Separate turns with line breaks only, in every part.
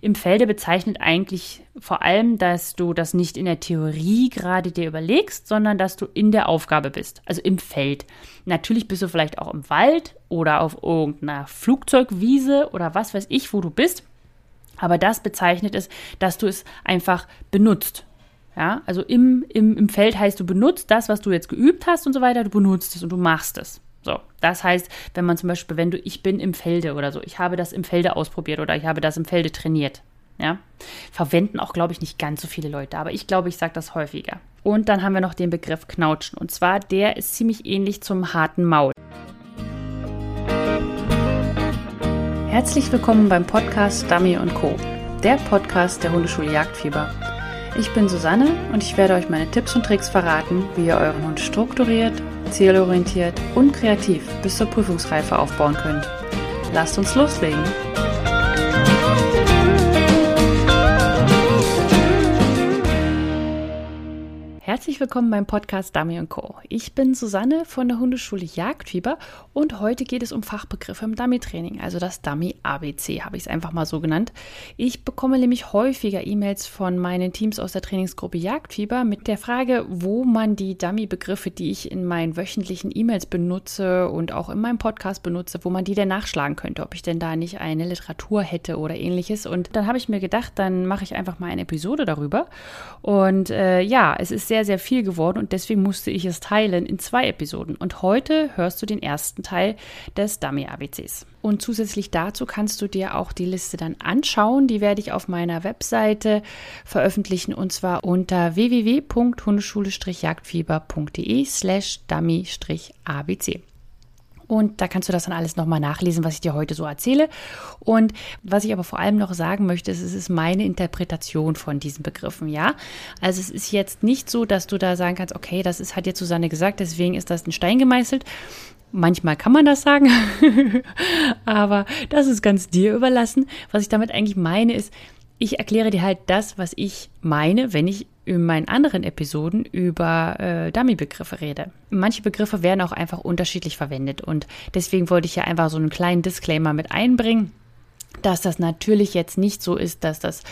im Felde bezeichnet eigentlich vor allem, dass du das nicht in der Theorie gerade dir überlegst, sondern dass du in der Aufgabe bist, also im Feld. Natürlich bist du vielleicht auch im Wald oder auf irgendeiner Flugzeugwiese oder was weiß ich, wo du bist. Aber das bezeichnet es, dass du es einfach benutzt. Ja, also im, im, im Feld heißt, du benutzt das, was du jetzt geübt hast und so weiter, du benutzt es und du machst es. So, das heißt, wenn man zum Beispiel, wenn du, ich bin im Felde oder so, ich habe das im Felde ausprobiert oder ich habe das im Felde trainiert. Ja, verwenden auch, glaube ich, nicht ganz so viele Leute, aber ich glaube, ich sage das häufiger. Und dann haben wir noch den Begriff Knautschen. Und zwar, der ist ziemlich ähnlich zum harten Maul. Herzlich willkommen beim Podcast Dummy Co., der Podcast der Hundeschule Jagdfieber. Ich bin Susanne und ich werde euch meine Tipps und Tricks verraten, wie ihr euren Hund strukturiert, zielorientiert und kreativ bis zur Prüfungsreife aufbauen könnt. Lasst uns loslegen! Herzlich willkommen beim Podcast Dummy Co. Ich bin Susanne von der Hundeschule Jagdfieber und heute geht es um Fachbegriffe im Dummy-Training, also das Dummy ABC, habe ich es einfach mal so genannt. Ich bekomme nämlich häufiger E-Mails von meinen Teams aus der Trainingsgruppe Jagdfieber mit der Frage, wo man die Dummy-Begriffe, die ich in meinen wöchentlichen E-Mails benutze und auch in meinem Podcast benutze, wo man die denn nachschlagen könnte, ob ich denn da nicht eine Literatur hätte oder ähnliches. Und dann habe ich mir gedacht, dann mache ich einfach mal eine Episode darüber. Und äh, ja, es ist sehr, sehr viel geworden und deswegen musste ich es teilen in zwei Episoden. Und heute hörst du den ersten Teil des Dummy ABCs. Und zusätzlich dazu kannst du dir auch die Liste dann anschauen. Die werde ich auf meiner Webseite veröffentlichen und zwar unter www.hundeschule-jagdfieber.de slash dummy-abc. Und da kannst du das dann alles nochmal nachlesen, was ich dir heute so erzähle. Und was ich aber vor allem noch sagen möchte, ist, es ist meine Interpretation von diesen Begriffen, ja. Also es ist jetzt nicht so, dass du da sagen kannst, okay, das ist, hat jetzt Susanne gesagt, deswegen ist das ein Stein gemeißelt. Manchmal kann man das sagen, aber das ist ganz dir überlassen. Was ich damit eigentlich meine, ist, ich erkläre dir halt das, was ich meine, wenn ich in meinen anderen Episoden über äh, Dummy-Begriffe rede. Manche Begriffe werden auch einfach unterschiedlich verwendet und deswegen wollte ich ja einfach so einen kleinen Disclaimer mit einbringen dass das natürlich jetzt nicht so ist, dass das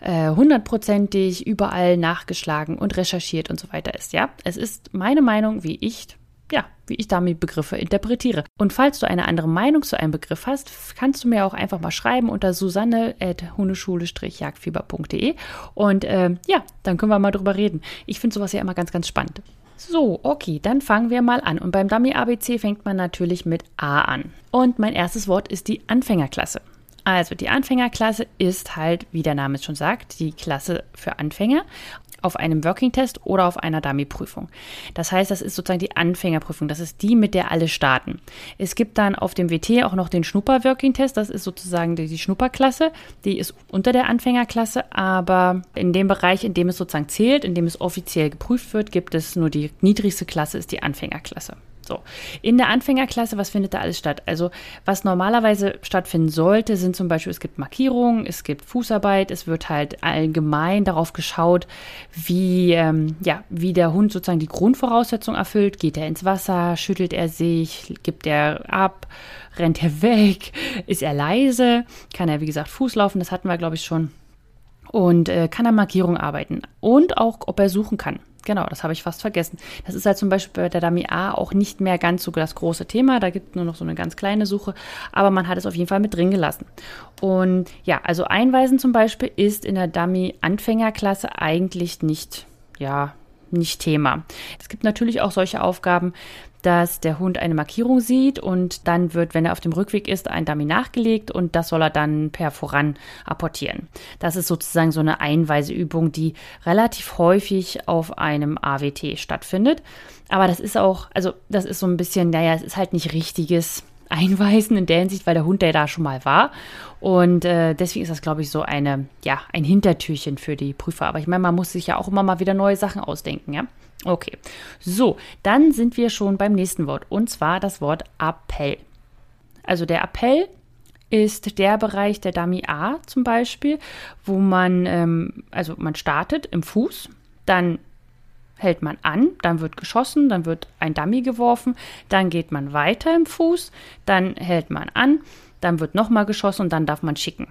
äh, hundertprozentig überall nachgeschlagen und recherchiert und so weiter ist. Ja, es ist meine Meinung, wie ich ja, wie ich damit Begriffe interpretiere. Und falls du eine andere Meinung zu einem Begriff hast, kannst du mir auch einfach mal schreiben unter susanne.hundeschule-jagdfieber.de und äh, ja, dann können wir mal drüber reden. Ich finde sowas ja immer ganz, ganz spannend. So, okay, dann fangen wir mal an. Und beim Dummy ABC fängt man natürlich mit A an. Und mein erstes Wort ist die Anfängerklasse. Also die Anfängerklasse ist halt, wie der Name es schon sagt, die Klasse für Anfänger auf einem Working Test oder auf einer Dummy-Prüfung. Das heißt, das ist sozusagen die Anfängerprüfung. Das ist die, mit der alle starten. Es gibt dann auf dem WT auch noch den Schnupper-Working Test. Das ist sozusagen die, die Schnupperklasse. Die ist unter der Anfängerklasse, aber in dem Bereich, in dem es sozusagen zählt, in dem es offiziell geprüft wird, gibt es nur die niedrigste Klasse, ist die Anfängerklasse. So, in der Anfängerklasse, was findet da alles statt? Also, was normalerweise stattfinden sollte, sind zum Beispiel, es gibt Markierungen, es gibt Fußarbeit, es wird halt allgemein darauf geschaut, wie, ähm, ja, wie der Hund sozusagen die Grundvoraussetzung erfüllt. Geht er ins Wasser, schüttelt er sich, gibt er ab, rennt er weg, ist er leise, kann er, wie gesagt, Fuß laufen, das hatten wir, glaube ich, schon. Und äh, kann er Markierungen arbeiten und auch, ob er suchen kann. Genau, das habe ich fast vergessen. Das ist halt zum Beispiel bei der Dummy A auch nicht mehr ganz so das große Thema. Da gibt es nur noch so eine ganz kleine Suche, aber man hat es auf jeden Fall mit drin gelassen. Und ja, also Einweisen zum Beispiel ist in der Dummy Anfängerklasse eigentlich nicht, ja, nicht Thema. Es gibt natürlich auch solche Aufgaben, dass der Hund eine Markierung sieht und dann wird, wenn er auf dem Rückweg ist, ein Dummy nachgelegt und das soll er dann per voran apportieren. Das ist sozusagen so eine Einweiseübung, die relativ häufig auf einem AWT stattfindet. Aber das ist auch, also das ist so ein bisschen, naja, es ist halt nicht richtiges Einweisen in der Hinsicht, weil der Hund, der da schon mal war. Und äh, deswegen ist das, glaube ich, so eine, ja, ein Hintertürchen für die Prüfer. Aber ich meine, man muss sich ja auch immer mal wieder neue Sachen ausdenken, ja. Okay, so, dann sind wir schon beim nächsten Wort und zwar das Wort Appell. Also der Appell ist der Bereich der Dummy A zum Beispiel, wo man, ähm, also man startet im Fuß, dann hält man an, dann wird geschossen, dann wird ein Dummy geworfen, dann geht man weiter im Fuß, dann hält man an, dann wird nochmal geschossen und dann darf man schicken.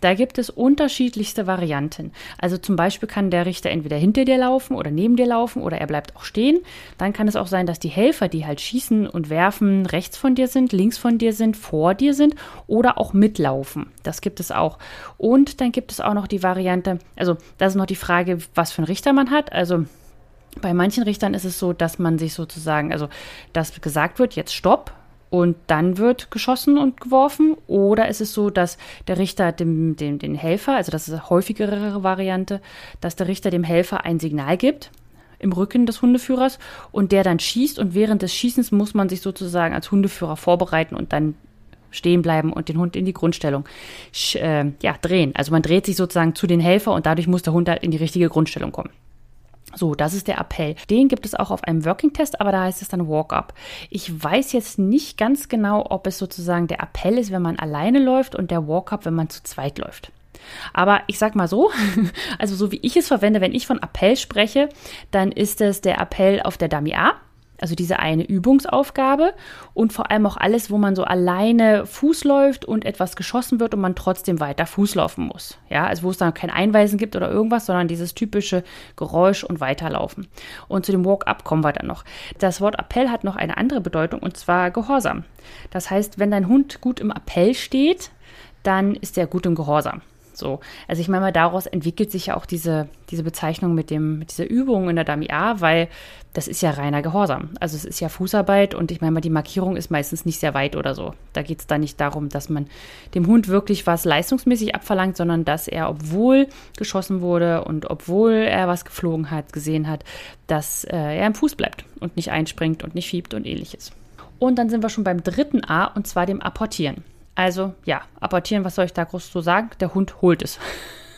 Da gibt es unterschiedlichste Varianten. Also zum Beispiel kann der Richter entweder hinter dir laufen oder neben dir laufen oder er bleibt auch stehen. Dann kann es auch sein, dass die Helfer, die halt schießen und werfen, rechts von dir sind, links von dir sind, vor dir sind oder auch mitlaufen. Das gibt es auch. Und dann gibt es auch noch die Variante, also das ist noch die Frage, was für einen Richter man hat. Also bei manchen Richtern ist es so, dass man sich sozusagen, also dass gesagt wird, jetzt stopp, und dann wird geschossen und geworfen. Oder ist es so, dass der Richter dem, dem, den Helfer, also das ist eine häufigere Variante, dass der Richter dem Helfer ein Signal gibt im Rücken des Hundeführers und der dann schießt und während des Schießens muss man sich sozusagen als Hundeführer vorbereiten und dann stehen bleiben und den Hund in die Grundstellung äh, ja, drehen. Also man dreht sich sozusagen zu den Helfer und dadurch muss der Hund halt in die richtige Grundstellung kommen. So, das ist der Appell. Den gibt es auch auf einem Working Test, aber da heißt es dann Walk-up. Ich weiß jetzt nicht ganz genau, ob es sozusagen der Appell ist, wenn man alleine läuft und der Walk-up, wenn man zu zweit läuft. Aber ich sag mal so, also so wie ich es verwende, wenn ich von Appell spreche, dann ist es der Appell auf der Dummy A. Also diese eine Übungsaufgabe und vor allem auch alles, wo man so alleine Fuß läuft und etwas geschossen wird und man trotzdem weiter Fuß laufen muss. Ja, also wo es dann kein Einweisen gibt oder irgendwas, sondern dieses typische Geräusch und weiterlaufen. Und zu dem Walk-up kommen wir dann noch. Das Wort Appell hat noch eine andere Bedeutung und zwar Gehorsam. Das heißt, wenn dein Hund gut im Appell steht, dann ist er gut im Gehorsam. So, also ich meine mal, daraus entwickelt sich ja auch diese, diese Bezeichnung mit dem, mit dieser Übung in der Dummy A, weil das ist ja reiner Gehorsam. Also es ist ja Fußarbeit und ich meine mal, die Markierung ist meistens nicht sehr weit oder so. Da geht es dann nicht darum, dass man dem Hund wirklich was leistungsmäßig abverlangt, sondern dass er, obwohl geschossen wurde und obwohl er was geflogen hat, gesehen hat, dass äh, er im Fuß bleibt und nicht einspringt und nicht fiebt und ähnliches. Und dann sind wir schon beim dritten A und zwar dem Apportieren. Also ja, apportieren, was soll ich da groß so sagen? Der Hund holt es.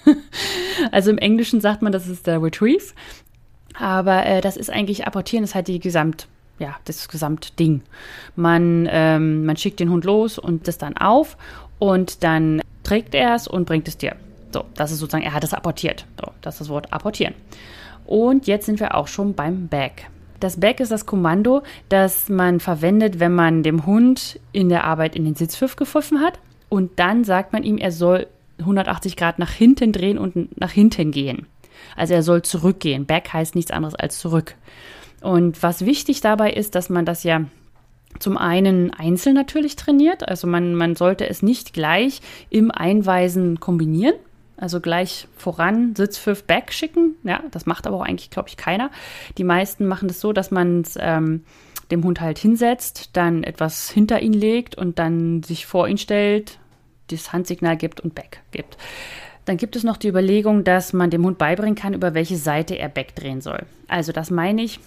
also im Englischen sagt man, das ist der Retrieve. Aber äh, das ist eigentlich, apportieren ist halt die Gesamt, ja, das Gesamtding. Man, ähm, man schickt den Hund los und das dann auf und dann trägt er es und bringt es dir. So, das ist sozusagen, er hat es apportiert. So, das ist das Wort apportieren. Und jetzt sind wir auch schon beim Bag. Das Back ist das Kommando, das man verwendet, wenn man dem Hund in der Arbeit in den Sitzpfiff gepfiffen hat. Und dann sagt man ihm, er soll 180 Grad nach hinten drehen und nach hinten gehen. Also er soll zurückgehen. Back heißt nichts anderes als zurück. Und was wichtig dabei ist, dass man das ja zum einen einzeln natürlich trainiert. Also man, man sollte es nicht gleich im Einweisen kombinieren, also gleich voran Sitzpfiff back schicken. Ja, das macht aber auch eigentlich, glaube ich, keiner. Die meisten machen das so, dass man es ähm, dem Hund halt hinsetzt, dann etwas hinter ihn legt und dann sich vor ihn stellt, das Handsignal gibt und back gibt. Dann gibt es noch die Überlegung, dass man dem Hund beibringen kann, über welche Seite er back drehen soll. Also das meine ich,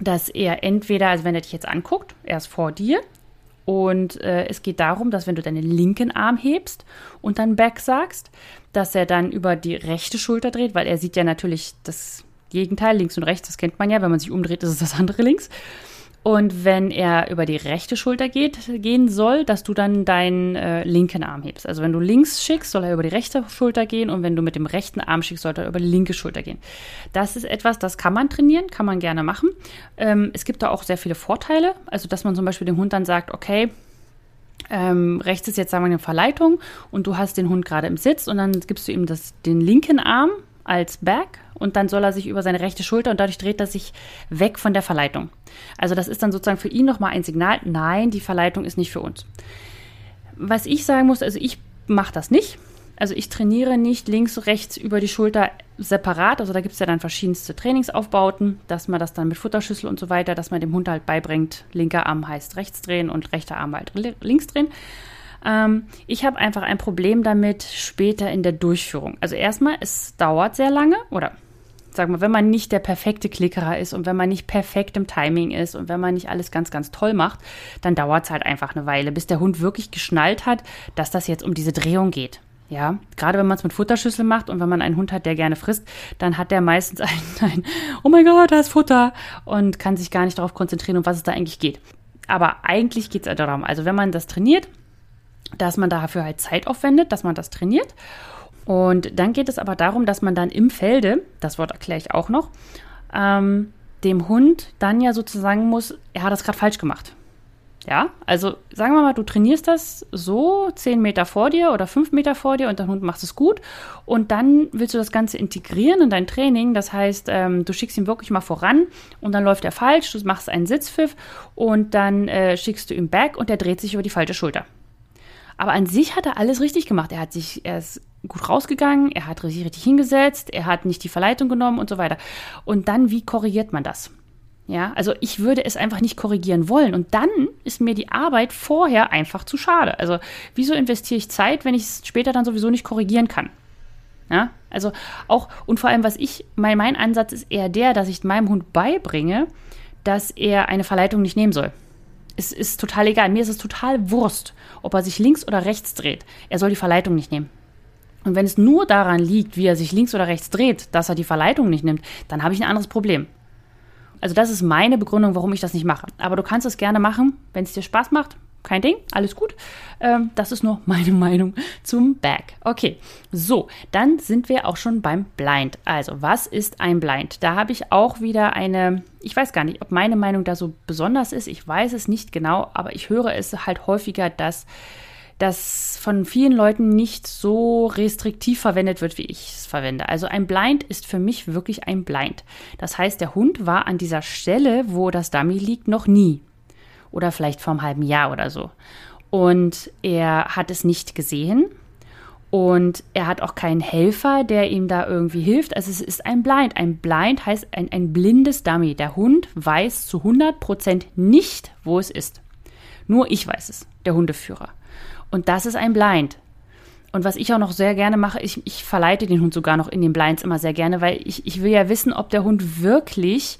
dass er entweder, also wenn er dich jetzt anguckt, er ist vor dir und äh, es geht darum, dass wenn du deinen linken Arm hebst und dann Back sagst, dass er dann über die rechte Schulter dreht, weil er sieht ja natürlich das Gegenteil, links und rechts, das kennt man ja, wenn man sich umdreht, ist es das andere links. Und wenn er über die rechte Schulter geht, gehen soll, dass du dann deinen äh, linken Arm hebst. Also wenn du links schickst, soll er über die rechte Schulter gehen und wenn du mit dem rechten Arm schickst, soll er über die linke Schulter gehen. Das ist etwas, das kann man trainieren, kann man gerne machen. Ähm, es gibt da auch sehr viele Vorteile. Also dass man zum Beispiel dem Hund dann sagt, okay, ähm, rechts ist jetzt sagen wir eine Verleitung und du hast den Hund gerade im Sitz und dann gibst du ihm das, den linken Arm als Back und dann soll er sich über seine rechte Schulter und dadurch dreht er sich weg von der Verleitung. Also das ist dann sozusagen für ihn nochmal ein Signal, nein, die Verleitung ist nicht für uns. Was ich sagen muss, also ich mache das nicht. Also ich trainiere nicht links, rechts über die Schulter separat. Also da gibt es ja dann verschiedenste Trainingsaufbauten, dass man das dann mit Futterschüssel und so weiter, dass man dem Hund halt beibringt, linker Arm heißt rechts drehen und rechter Arm halt links drehen. Ähm, ich habe einfach ein Problem damit später in der Durchführung. Also erstmal, es dauert sehr lange oder sag mal, wenn man nicht der perfekte Klickerer ist und wenn man nicht perfekt im Timing ist und wenn man nicht alles ganz, ganz toll macht, dann dauert es halt einfach eine Weile, bis der Hund wirklich geschnallt hat, dass das jetzt um diese Drehung geht. Ja, gerade wenn man es mit Futterschüssel macht und wenn man einen Hund hat, der gerne frisst, dann hat der meistens ein, ein Oh mein Gott, da ist Futter und kann sich gar nicht darauf konzentrieren, um was es da eigentlich geht. Aber eigentlich geht es darum, also wenn man das trainiert, dass man dafür halt Zeit aufwendet, dass man das trainiert. Und dann geht es aber darum, dass man dann im Felde, das Wort erkläre ich auch noch, ähm, dem Hund dann ja sozusagen muss, er hat das gerade falsch gemacht. Ja, also sagen wir mal, du trainierst das so zehn Meter vor dir oder fünf Meter vor dir und dein Hund macht es gut. Und dann willst du das Ganze integrieren in dein Training. Das heißt, ähm, du schickst ihn wirklich mal voran und dann läuft er falsch. Du machst einen Sitzpfiff und dann äh, schickst du ihn back und er dreht sich über die falsche Schulter. Aber an sich hat er alles richtig gemacht. Er hat sich, er ist gut rausgegangen, er hat sich richtig hingesetzt, er hat nicht die Verleitung genommen und so weiter. Und dann, wie korrigiert man das? Ja, also ich würde es einfach nicht korrigieren wollen. Und dann ist mir die Arbeit vorher einfach zu schade. Also wieso investiere ich Zeit, wenn ich es später dann sowieso nicht korrigieren kann? Ja, also auch, und vor allem, was ich, mein, mein Ansatz ist eher der, dass ich meinem Hund beibringe, dass er eine Verleitung nicht nehmen soll. Es ist total egal. Mir ist es total Wurst, ob er sich links oder rechts dreht. Er soll die Verleitung nicht nehmen. Und wenn es nur daran liegt, wie er sich links oder rechts dreht, dass er die Verleitung nicht nimmt, dann habe ich ein anderes Problem. Also das ist meine Begründung, warum ich das nicht mache. Aber du kannst es gerne machen, wenn es dir Spaß macht. Kein Ding, alles gut. Ähm, das ist nur meine Meinung zum Bag. Okay, so, dann sind wir auch schon beim Blind. Also, was ist ein Blind? Da habe ich auch wieder eine, ich weiß gar nicht, ob meine Meinung da so besonders ist. Ich weiß es nicht genau, aber ich höre es halt häufiger, dass das von vielen Leuten nicht so restriktiv verwendet wird, wie ich es verwende. Also ein Blind ist für mich wirklich ein Blind. Das heißt, der Hund war an dieser Stelle, wo das Dummy liegt, noch nie. Oder vielleicht vor einem halben Jahr oder so. Und er hat es nicht gesehen. Und er hat auch keinen Helfer, der ihm da irgendwie hilft. Also es ist ein Blind. Ein Blind heißt ein, ein blindes Dummy. Der Hund weiß zu 100% nicht, wo es ist. Nur ich weiß es, der Hundeführer. Und das ist ein Blind. Und was ich auch noch sehr gerne mache, ich, ich verleite den Hund sogar noch in den Blinds immer sehr gerne, weil ich, ich will ja wissen, ob der Hund wirklich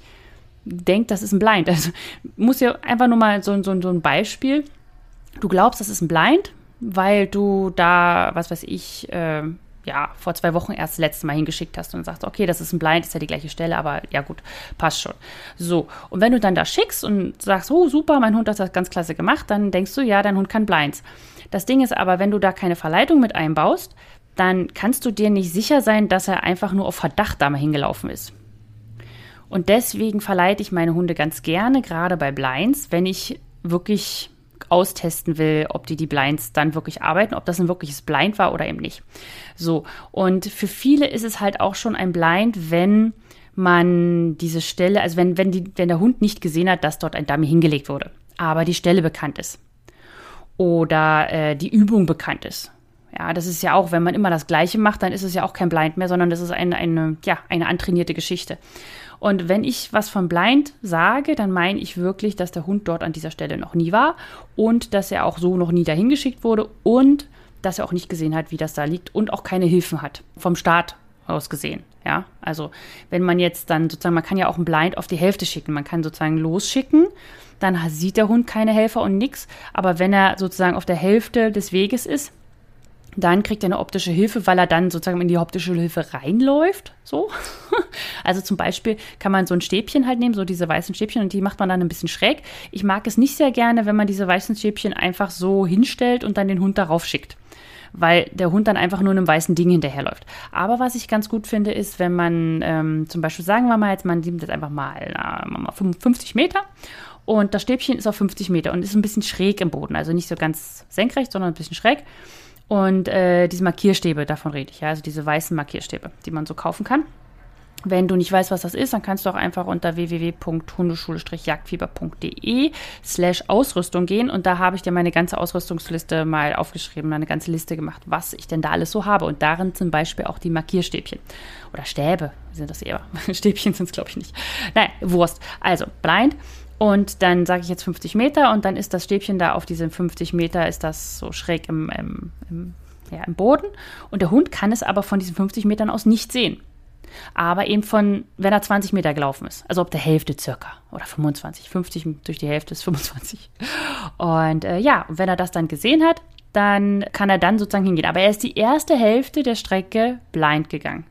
denkt, das ist ein Blind. Also muss ja einfach nur mal so, so, so ein Beispiel. Du glaubst, das ist ein Blind, weil du da, was weiß ich, äh, ja, vor zwei Wochen erst das letzte Mal hingeschickt hast und sagst, okay, das ist ein Blind, ist ja die gleiche Stelle, aber ja gut, passt schon. So, und wenn du dann da schickst und sagst, oh super, mein Hund hat das ganz klasse gemacht, dann denkst du, ja, dein Hund kann Blinds. Das Ding ist aber, wenn du da keine Verleitung mit einbaust, dann kannst du dir nicht sicher sein, dass er einfach nur auf Verdacht da mal hingelaufen ist. Und deswegen verleite ich meine Hunde ganz gerne, gerade bei Blinds, wenn ich wirklich austesten will, ob die die Blinds dann wirklich arbeiten, ob das ein wirkliches Blind war oder eben nicht. So, und für viele ist es halt auch schon ein Blind, wenn man diese Stelle, also wenn, wenn, die, wenn der Hund nicht gesehen hat, dass dort ein Dummy hingelegt wurde, aber die Stelle bekannt ist oder äh, die Übung bekannt ist. Ja, das ist ja auch, wenn man immer das Gleiche macht, dann ist es ja auch kein Blind mehr, sondern das ist eine, eine, ja, eine antrainierte Geschichte. Und wenn ich was von Blind sage, dann meine ich wirklich, dass der Hund dort an dieser Stelle noch nie war und dass er auch so noch nie dahin geschickt wurde und dass er auch nicht gesehen hat, wie das da liegt und auch keine Hilfen hat vom Start aus gesehen. Ja, also wenn man jetzt dann sozusagen, man kann ja auch ein Blind auf die Hälfte schicken, man kann sozusagen losschicken dann sieht der Hund keine Helfer und nichts. Aber wenn er sozusagen auf der Hälfte des Weges ist, dann kriegt er eine optische Hilfe, weil er dann sozusagen in die optische Hilfe reinläuft. So. Also zum Beispiel kann man so ein Stäbchen halt nehmen, so diese weißen Stäbchen, und die macht man dann ein bisschen schräg. Ich mag es nicht sehr gerne, wenn man diese weißen Stäbchen einfach so hinstellt und dann den Hund darauf schickt. Weil der Hund dann einfach nur einem weißen Ding hinterherläuft. Aber was ich ganz gut finde, ist, wenn man ähm, zum Beispiel, sagen wir mal jetzt, man nimmt jetzt einfach mal, na, mal 50 Meter und das Stäbchen ist auf 50 Meter und ist ein bisschen schräg im Boden. Also nicht so ganz senkrecht, sondern ein bisschen schräg. Und äh, diese Markierstäbe, davon rede ich, ja, also diese weißen Markierstäbe, die man so kaufen kann. Wenn du nicht weißt, was das ist, dann kannst du auch einfach unter www.hundeschule-jagdfieber.de slash Ausrüstung gehen und da habe ich dir meine ganze Ausrüstungsliste mal aufgeschrieben, eine ganze Liste gemacht, was ich denn da alles so habe und darin zum Beispiel auch die Markierstäbchen oder Stäbe, sind das eher, Stäbchen sind es glaube ich nicht. Naja, Wurst. Also, blind und dann sage ich jetzt 50 Meter und dann ist das Stäbchen da auf diesen 50 Meter, ist das so schräg im, im, im, ja, im Boden. Und der Hund kann es aber von diesen 50 Metern aus nicht sehen. Aber eben von, wenn er 20 Meter gelaufen ist. Also ob der Hälfte circa. Oder 25. 50 durch die Hälfte ist 25. Und äh, ja, wenn er das dann gesehen hat, dann kann er dann sozusagen hingehen. Aber er ist die erste Hälfte der Strecke blind gegangen.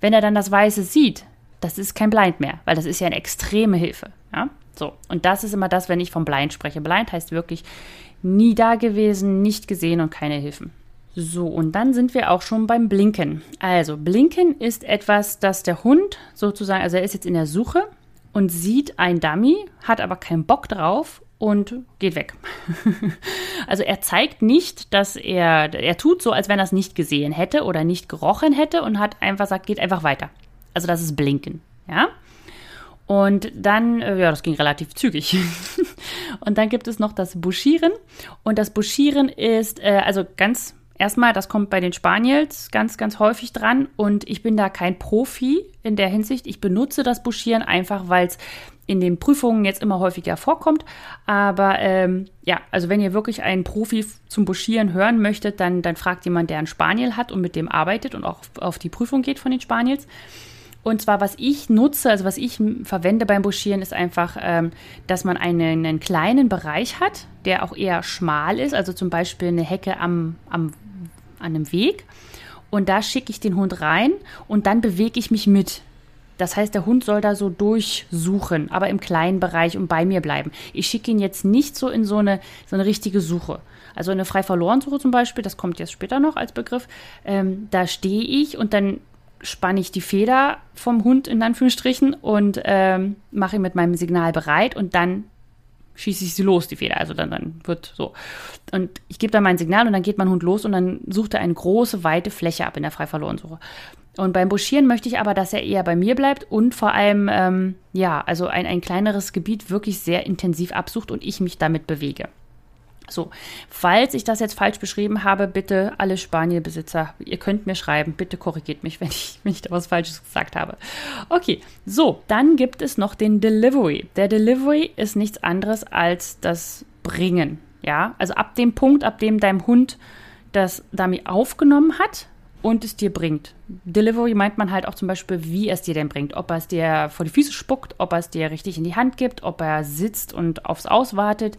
Wenn er dann das Weiße sieht, das ist kein Blind mehr, weil das ist ja eine extreme Hilfe. Ja? So, und das ist immer das, wenn ich vom Blind spreche. Blind heißt wirklich nie da gewesen, nicht gesehen und keine Hilfen. So, und dann sind wir auch schon beim Blinken. Also, Blinken ist etwas, das der Hund sozusagen, also er ist jetzt in der Suche und sieht ein Dummy, hat aber keinen Bock drauf und geht weg. also er zeigt nicht, dass er, er tut so, als wenn er es nicht gesehen hätte oder nicht gerochen hätte und hat einfach sagt, geht einfach weiter. Also das ist Blinken, ja. Und dann, äh, ja, das ging relativ zügig. und dann gibt es noch das Buschieren. Und das Buschieren ist, äh, also ganz erstmal, das kommt bei den Spaniels ganz, ganz häufig dran. Und ich bin da kein Profi in der Hinsicht. Ich benutze das Buschieren einfach, weil es in den Prüfungen jetzt immer häufiger vorkommt. Aber ähm, ja, also wenn ihr wirklich einen Profi zum Buschieren hören möchtet, dann, dann fragt jemand, der einen Spaniel hat und mit dem arbeitet und auch auf die Prüfung geht von den Spaniels. Und zwar, was ich nutze, also was ich verwende beim Buschieren, ist einfach, ähm, dass man einen, einen, kleinen Bereich hat, der auch eher schmal ist, also zum Beispiel eine Hecke am, am, an einem Weg. Und da schicke ich den Hund rein und dann bewege ich mich mit. Das heißt, der Hund soll da so durchsuchen, aber im kleinen Bereich und bei mir bleiben. Ich schicke ihn jetzt nicht so in so eine, so eine richtige Suche. Also eine frei verloren Suche zum Beispiel, das kommt jetzt später noch als Begriff. Ähm, da stehe ich und dann spanne ich die Feder vom Hund in Anführungsstrichen und ähm, mache ihn mit meinem Signal bereit und dann schieße ich sie los, die Feder. Also dann, dann wird so. Und ich gebe dann mein Signal und dann geht mein Hund los und dann sucht er eine große, weite Fläche ab in der frei verloren Suche. Und beim Buschieren möchte ich aber, dass er eher bei mir bleibt und vor allem, ähm, ja, also ein, ein kleineres Gebiet wirklich sehr intensiv absucht und ich mich damit bewege. So, falls ich das jetzt falsch beschrieben habe, bitte alle Spanielbesitzer, ihr könnt mir schreiben, bitte korrigiert mich, wenn ich, wenn ich da was Falsches gesagt habe. Okay, so, dann gibt es noch den Delivery. Der Delivery ist nichts anderes als das Bringen. Ja, also ab dem Punkt, ab dem dein Hund das Dummy aufgenommen hat, und es dir bringt. Delivery meint man halt auch zum Beispiel, wie es dir denn bringt. Ob er es dir vor die Füße spuckt, ob er es dir richtig in die Hand gibt, ob er sitzt und aufs Auswartet,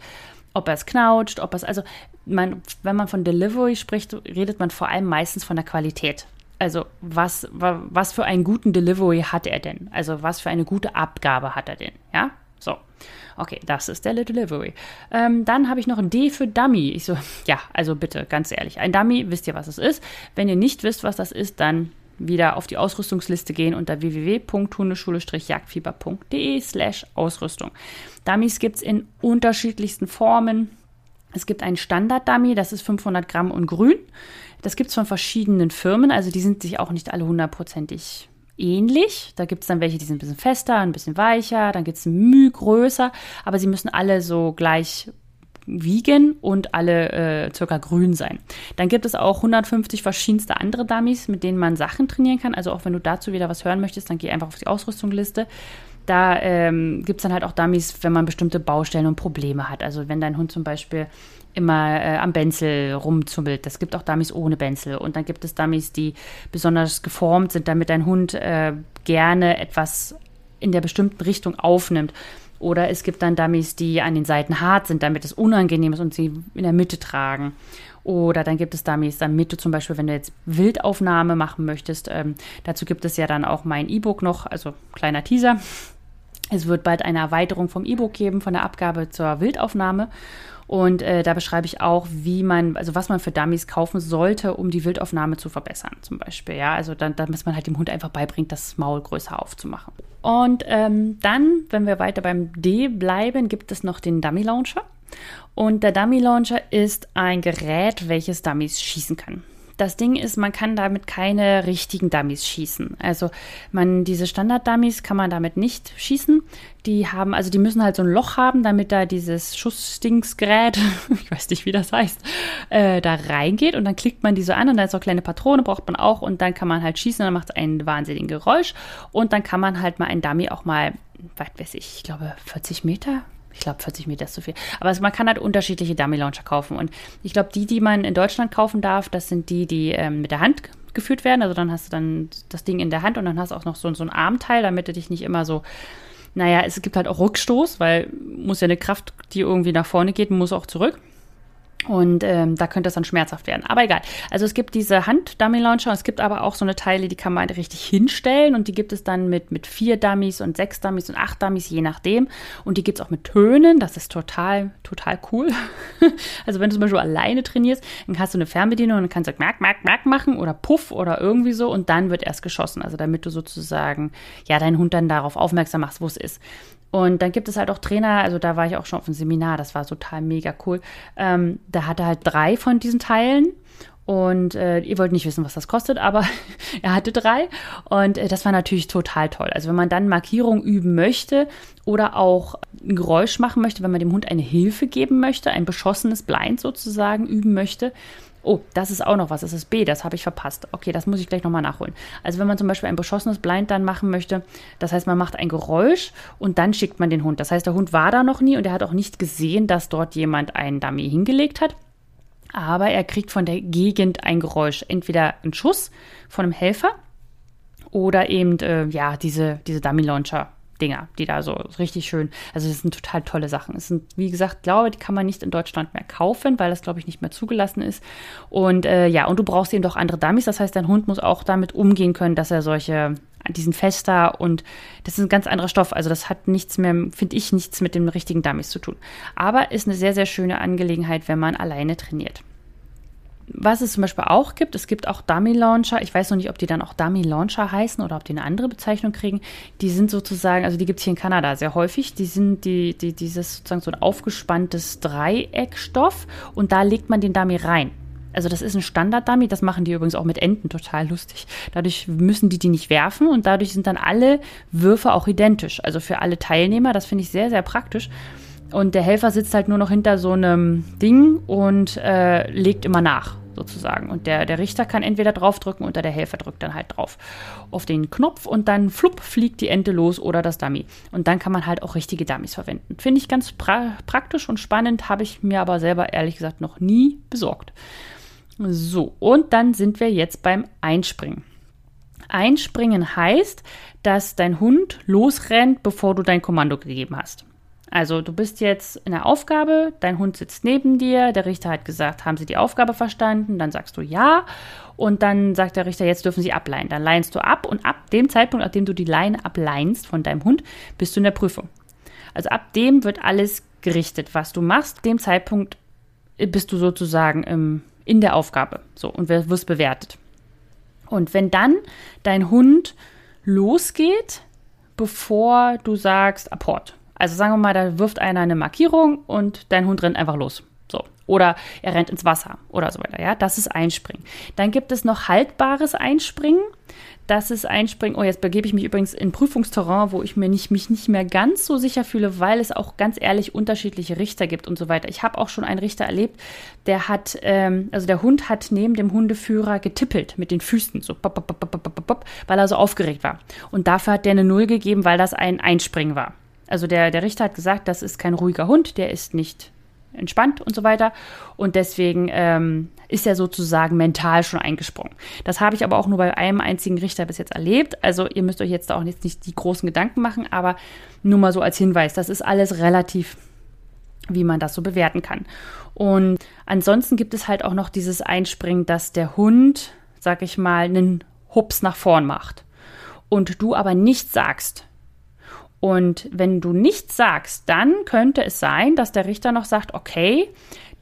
ob er es knautscht, ob er es, also man, wenn man von Delivery spricht, redet man vor allem meistens von der Qualität. Also was, was für einen guten Delivery hat er denn? Also was für eine gute Abgabe hat er denn? Ja, so. Okay, das ist der Delivery. Ähm, dann habe ich noch ein D für Dummy. Ich so, ja, also bitte, ganz ehrlich. Ein Dummy, wisst ihr, was es ist? Wenn ihr nicht wisst, was das ist, dann wieder auf die Ausrüstungsliste gehen unter www.hundeschule-jagdfieber.de slash Ausrüstung. Dummies gibt es in unterschiedlichsten Formen. Es gibt einen Standard-Dummy, das ist 500 Gramm und grün. Das gibt es von verschiedenen Firmen, also die sind sich auch nicht alle hundertprozentig ähnlich. Da gibt es dann welche, die sind ein bisschen fester, ein bisschen weicher, dann gibt es Mühe größer, aber sie müssen alle so gleich wiegen und alle äh, circa grün sein. Dann gibt es auch 150 verschiedenste andere Dummies, mit denen man Sachen trainieren kann. Also auch wenn du dazu wieder was hören möchtest, dann geh einfach auf die Ausrüstungsliste. Da ähm, gibt es dann halt auch Dummies, wenn man bestimmte Baustellen und Probleme hat. Also wenn dein Hund zum Beispiel immer äh, am Benzel rumzummelt. Das gibt auch Dummies ohne Benzel. Und dann gibt es Dummies, die besonders geformt sind, damit dein Hund äh, gerne etwas in der bestimmten Richtung aufnimmt. Oder es gibt dann Dummies, die an den Seiten hart sind, damit es unangenehm ist und sie in der Mitte tragen. Oder dann gibt es Dummies, damit du zum Beispiel, wenn du jetzt Wildaufnahme machen möchtest, ähm, dazu gibt es ja dann auch mein E-Book noch, also kleiner Teaser. Es wird bald eine Erweiterung vom E-Book geben, von der Abgabe zur Wildaufnahme. Und äh, da beschreibe ich auch, wie man, also was man für Dummies kaufen sollte, um die Wildaufnahme zu verbessern, zum Beispiel. Ja, also dann, dass man halt dem Hund einfach beibringt, das Maul größer aufzumachen. Und ähm, dann, wenn wir weiter beim D bleiben, gibt es noch den Dummy Launcher. Und der Dummy Launcher ist ein Gerät, welches Dummies schießen kann. Das Ding ist, man kann damit keine richtigen Dummies schießen. Also man, diese Standard-Dummies kann man damit nicht schießen. Die haben, also die müssen halt so ein Loch haben, damit da dieses Schussdingsgerät, ich weiß nicht, wie das heißt, äh, da reingeht und dann klickt man die so an und dann ist eine kleine Patrone, braucht man auch und dann kann man halt schießen und dann macht es ein wahnsinniges Geräusch und dann kann man halt mal ein Dummy auch mal, was weiß ich, ich glaube 40 Meter, ich glaube, 40 Meter ist zu viel. Aber man kann halt unterschiedliche Dummy-Launcher kaufen. Und ich glaube, die, die man in Deutschland kaufen darf, das sind die, die ähm, mit der Hand geführt werden. Also dann hast du dann das Ding in der Hand und dann hast du auch noch so, so ein Armteil, damit du dich nicht immer so naja, es gibt halt auch Rückstoß, weil muss ja eine Kraft, die irgendwie nach vorne geht, muss auch zurück. Und ähm, da könnte es dann schmerzhaft werden. Aber egal. Also es gibt diese Hand-Dummy-Launcher, es gibt aber auch so eine Teile, die kann man richtig hinstellen und die gibt es dann mit, mit vier Dummies und sechs Dummies und acht Dummies, je nachdem. Und die gibt es auch mit Tönen, das ist total, total cool. also wenn du zum Beispiel alleine trainierst, dann hast du eine Fernbedienung und kannst du Merk, Merk, Merk machen oder Puff oder irgendwie so und dann wird erst geschossen. Also damit du sozusagen, ja, deinen Hund dann darauf aufmerksam machst, wo es ist. Und dann gibt es halt auch Trainer, also da war ich auch schon auf einem Seminar, das war total mega cool. Ähm, da hatte halt drei von diesen Teilen. Und äh, ihr wollt nicht wissen, was das kostet, aber er hatte drei. Und äh, das war natürlich total toll. Also wenn man dann Markierung üben möchte oder auch ein Geräusch machen möchte, wenn man dem Hund eine Hilfe geben möchte, ein beschossenes Blind sozusagen üben möchte, Oh, das ist auch noch was. Das ist B, das habe ich verpasst. Okay, das muss ich gleich nochmal nachholen. Also wenn man zum Beispiel ein beschossenes Blind dann machen möchte, das heißt, man macht ein Geräusch und dann schickt man den Hund. Das heißt, der Hund war da noch nie und er hat auch nicht gesehen, dass dort jemand einen Dummy hingelegt hat. Aber er kriegt von der Gegend ein Geräusch. Entweder ein Schuss von einem Helfer oder eben, äh, ja, diese, diese Dummy-Launcher. Dinger, die da so richtig schön, also das sind total tolle Sachen. Es sind, wie gesagt, glaube, die kann man nicht in Deutschland mehr kaufen, weil das, glaube ich, nicht mehr zugelassen ist. Und äh, ja, und du brauchst eben doch andere Dummies. Das heißt, dein Hund muss auch damit umgehen können, dass er solche, diesen fester und das ist ein ganz anderer Stoff. Also das hat nichts mehr, finde ich, nichts mit dem richtigen Dummies zu tun. Aber ist eine sehr, sehr schöne Angelegenheit, wenn man alleine trainiert was es zum Beispiel auch gibt, es gibt auch Dummy Launcher. Ich weiß noch nicht, ob die dann auch Dummy Launcher heißen oder ob die eine andere Bezeichnung kriegen. Die sind sozusagen, also die gibt es hier in Kanada sehr häufig. Die sind die, die, dieses sozusagen so ein aufgespanntes Dreieckstoff und da legt man den Dummy rein. Also das ist ein Standard-Dummy, das machen die übrigens auch mit Enten total lustig. Dadurch müssen die die nicht werfen und dadurch sind dann alle Würfe auch identisch. Also für alle Teilnehmer, das finde ich sehr, sehr praktisch. Und der Helfer sitzt halt nur noch hinter so einem Ding und äh, legt immer nach, sozusagen. Und der, der Richter kann entweder draufdrücken oder der Helfer drückt dann halt drauf auf den Knopf und dann flupp fliegt die Ente los oder das Dummy. Und dann kann man halt auch richtige Dummies verwenden. Finde ich ganz pra praktisch und spannend, habe ich mir aber selber ehrlich gesagt noch nie besorgt. So, und dann sind wir jetzt beim Einspringen. Einspringen heißt, dass dein Hund losrennt, bevor du dein Kommando gegeben hast. Also du bist jetzt in der Aufgabe, dein Hund sitzt neben dir, der Richter hat gesagt, haben Sie die Aufgabe verstanden? Dann sagst du ja und dann sagt der Richter, jetzt dürfen Sie ableihen. Dann leinst du ab und ab dem Zeitpunkt, ab dem du die Leine ableinst von deinem Hund, bist du in der Prüfung. Also ab dem wird alles gerichtet, was du machst. Dem Zeitpunkt bist du sozusagen im, in der Aufgabe so und wirst bewertet. Und wenn dann dein Hund losgeht, bevor du sagst Apport, also sagen wir mal, da wirft einer eine Markierung und dein Hund rennt einfach los. So. Oder er rennt ins Wasser oder so weiter. Ja, das ist Einspringen. Dann gibt es noch haltbares Einspringen. Das ist Einspringen. Oh, jetzt begebe ich mich übrigens in Prüfungsterrain, wo ich mir nicht, mich nicht mehr ganz so sicher fühle, weil es auch ganz ehrlich unterschiedliche Richter gibt und so weiter. Ich habe auch schon einen Richter erlebt, der hat, ähm, also der Hund hat neben dem Hundeführer getippelt mit den Füßen, so, pop, pop, pop, weil er so aufgeregt war. Und dafür hat der eine Null gegeben, weil das ein Einspringen war. Also der, der Richter hat gesagt, das ist kein ruhiger Hund, der ist nicht entspannt und so weiter. Und deswegen ähm, ist er sozusagen mental schon eingesprungen. Das habe ich aber auch nur bei einem einzigen Richter bis jetzt erlebt. Also ihr müsst euch jetzt auch jetzt nicht die großen Gedanken machen, aber nur mal so als Hinweis, das ist alles relativ, wie man das so bewerten kann. Und ansonsten gibt es halt auch noch dieses Einspringen, dass der Hund, sag ich mal, einen Hups nach vorn macht. Und du aber nicht sagst, und wenn du nichts sagst, dann könnte es sein, dass der Richter noch sagt, okay,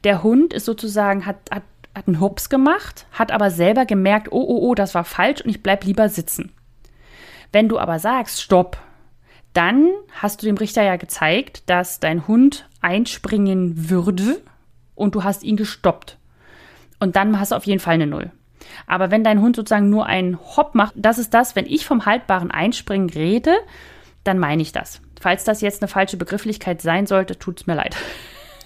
der Hund ist sozusagen, hat, hat, hat einen Hups gemacht, hat aber selber gemerkt, oh, oh, oh, das war falsch und ich bleib lieber sitzen. Wenn du aber sagst, stopp, dann hast du dem Richter ja gezeigt, dass dein Hund einspringen würde und du hast ihn gestoppt. Und dann hast du auf jeden Fall eine Null. Aber wenn dein Hund sozusagen nur einen Hopp macht, das ist das, wenn ich vom haltbaren Einspringen rede, dann meine ich das. Falls das jetzt eine falsche Begrifflichkeit sein sollte, tut es mir leid.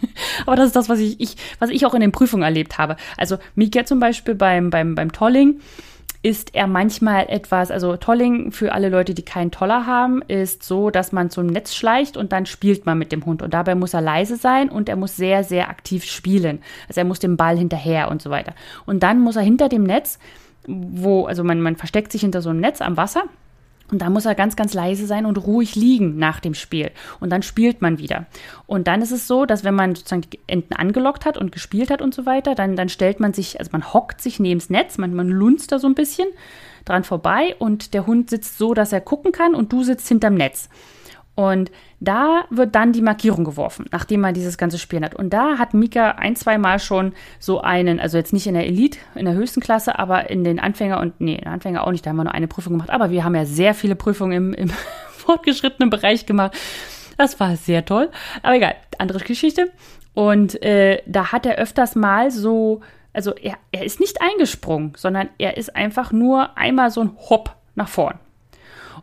Aber das ist das, was ich, ich, was ich auch in den Prüfungen erlebt habe. Also Mika zum Beispiel beim, beim, beim Tolling ist er manchmal etwas, also Tolling für alle Leute, die keinen Toller haben, ist so, dass man zum Netz schleicht und dann spielt man mit dem Hund. Und dabei muss er leise sein und er muss sehr, sehr aktiv spielen. Also er muss dem Ball hinterher und so weiter. Und dann muss er hinter dem Netz, wo, also man, man versteckt sich hinter so einem Netz am Wasser und da muss er ganz, ganz leise sein und ruhig liegen nach dem Spiel. Und dann spielt man wieder. Und dann ist es so, dass wenn man sozusagen die Enten angelockt hat und gespielt hat und so weiter, dann, dann stellt man sich, also man hockt sich neben das Netz, man, man lunzt da so ein bisschen dran vorbei und der Hund sitzt so, dass er gucken kann und du sitzt hinterm Netz. Und da wird dann die Markierung geworfen, nachdem man dieses ganze Spiel hat. Und da hat Mika ein, zwei Mal schon so einen, also jetzt nicht in der Elite, in der höchsten Klasse, aber in den Anfänger und, nee, in den Anfänger auch nicht, da haben wir nur eine Prüfung gemacht. Aber wir haben ja sehr viele Prüfungen im, im fortgeschrittenen Bereich gemacht. Das war sehr toll. Aber egal, andere Geschichte. Und äh, da hat er öfters mal so, also er, er ist nicht eingesprungen, sondern er ist einfach nur einmal so ein Hopp nach vorn.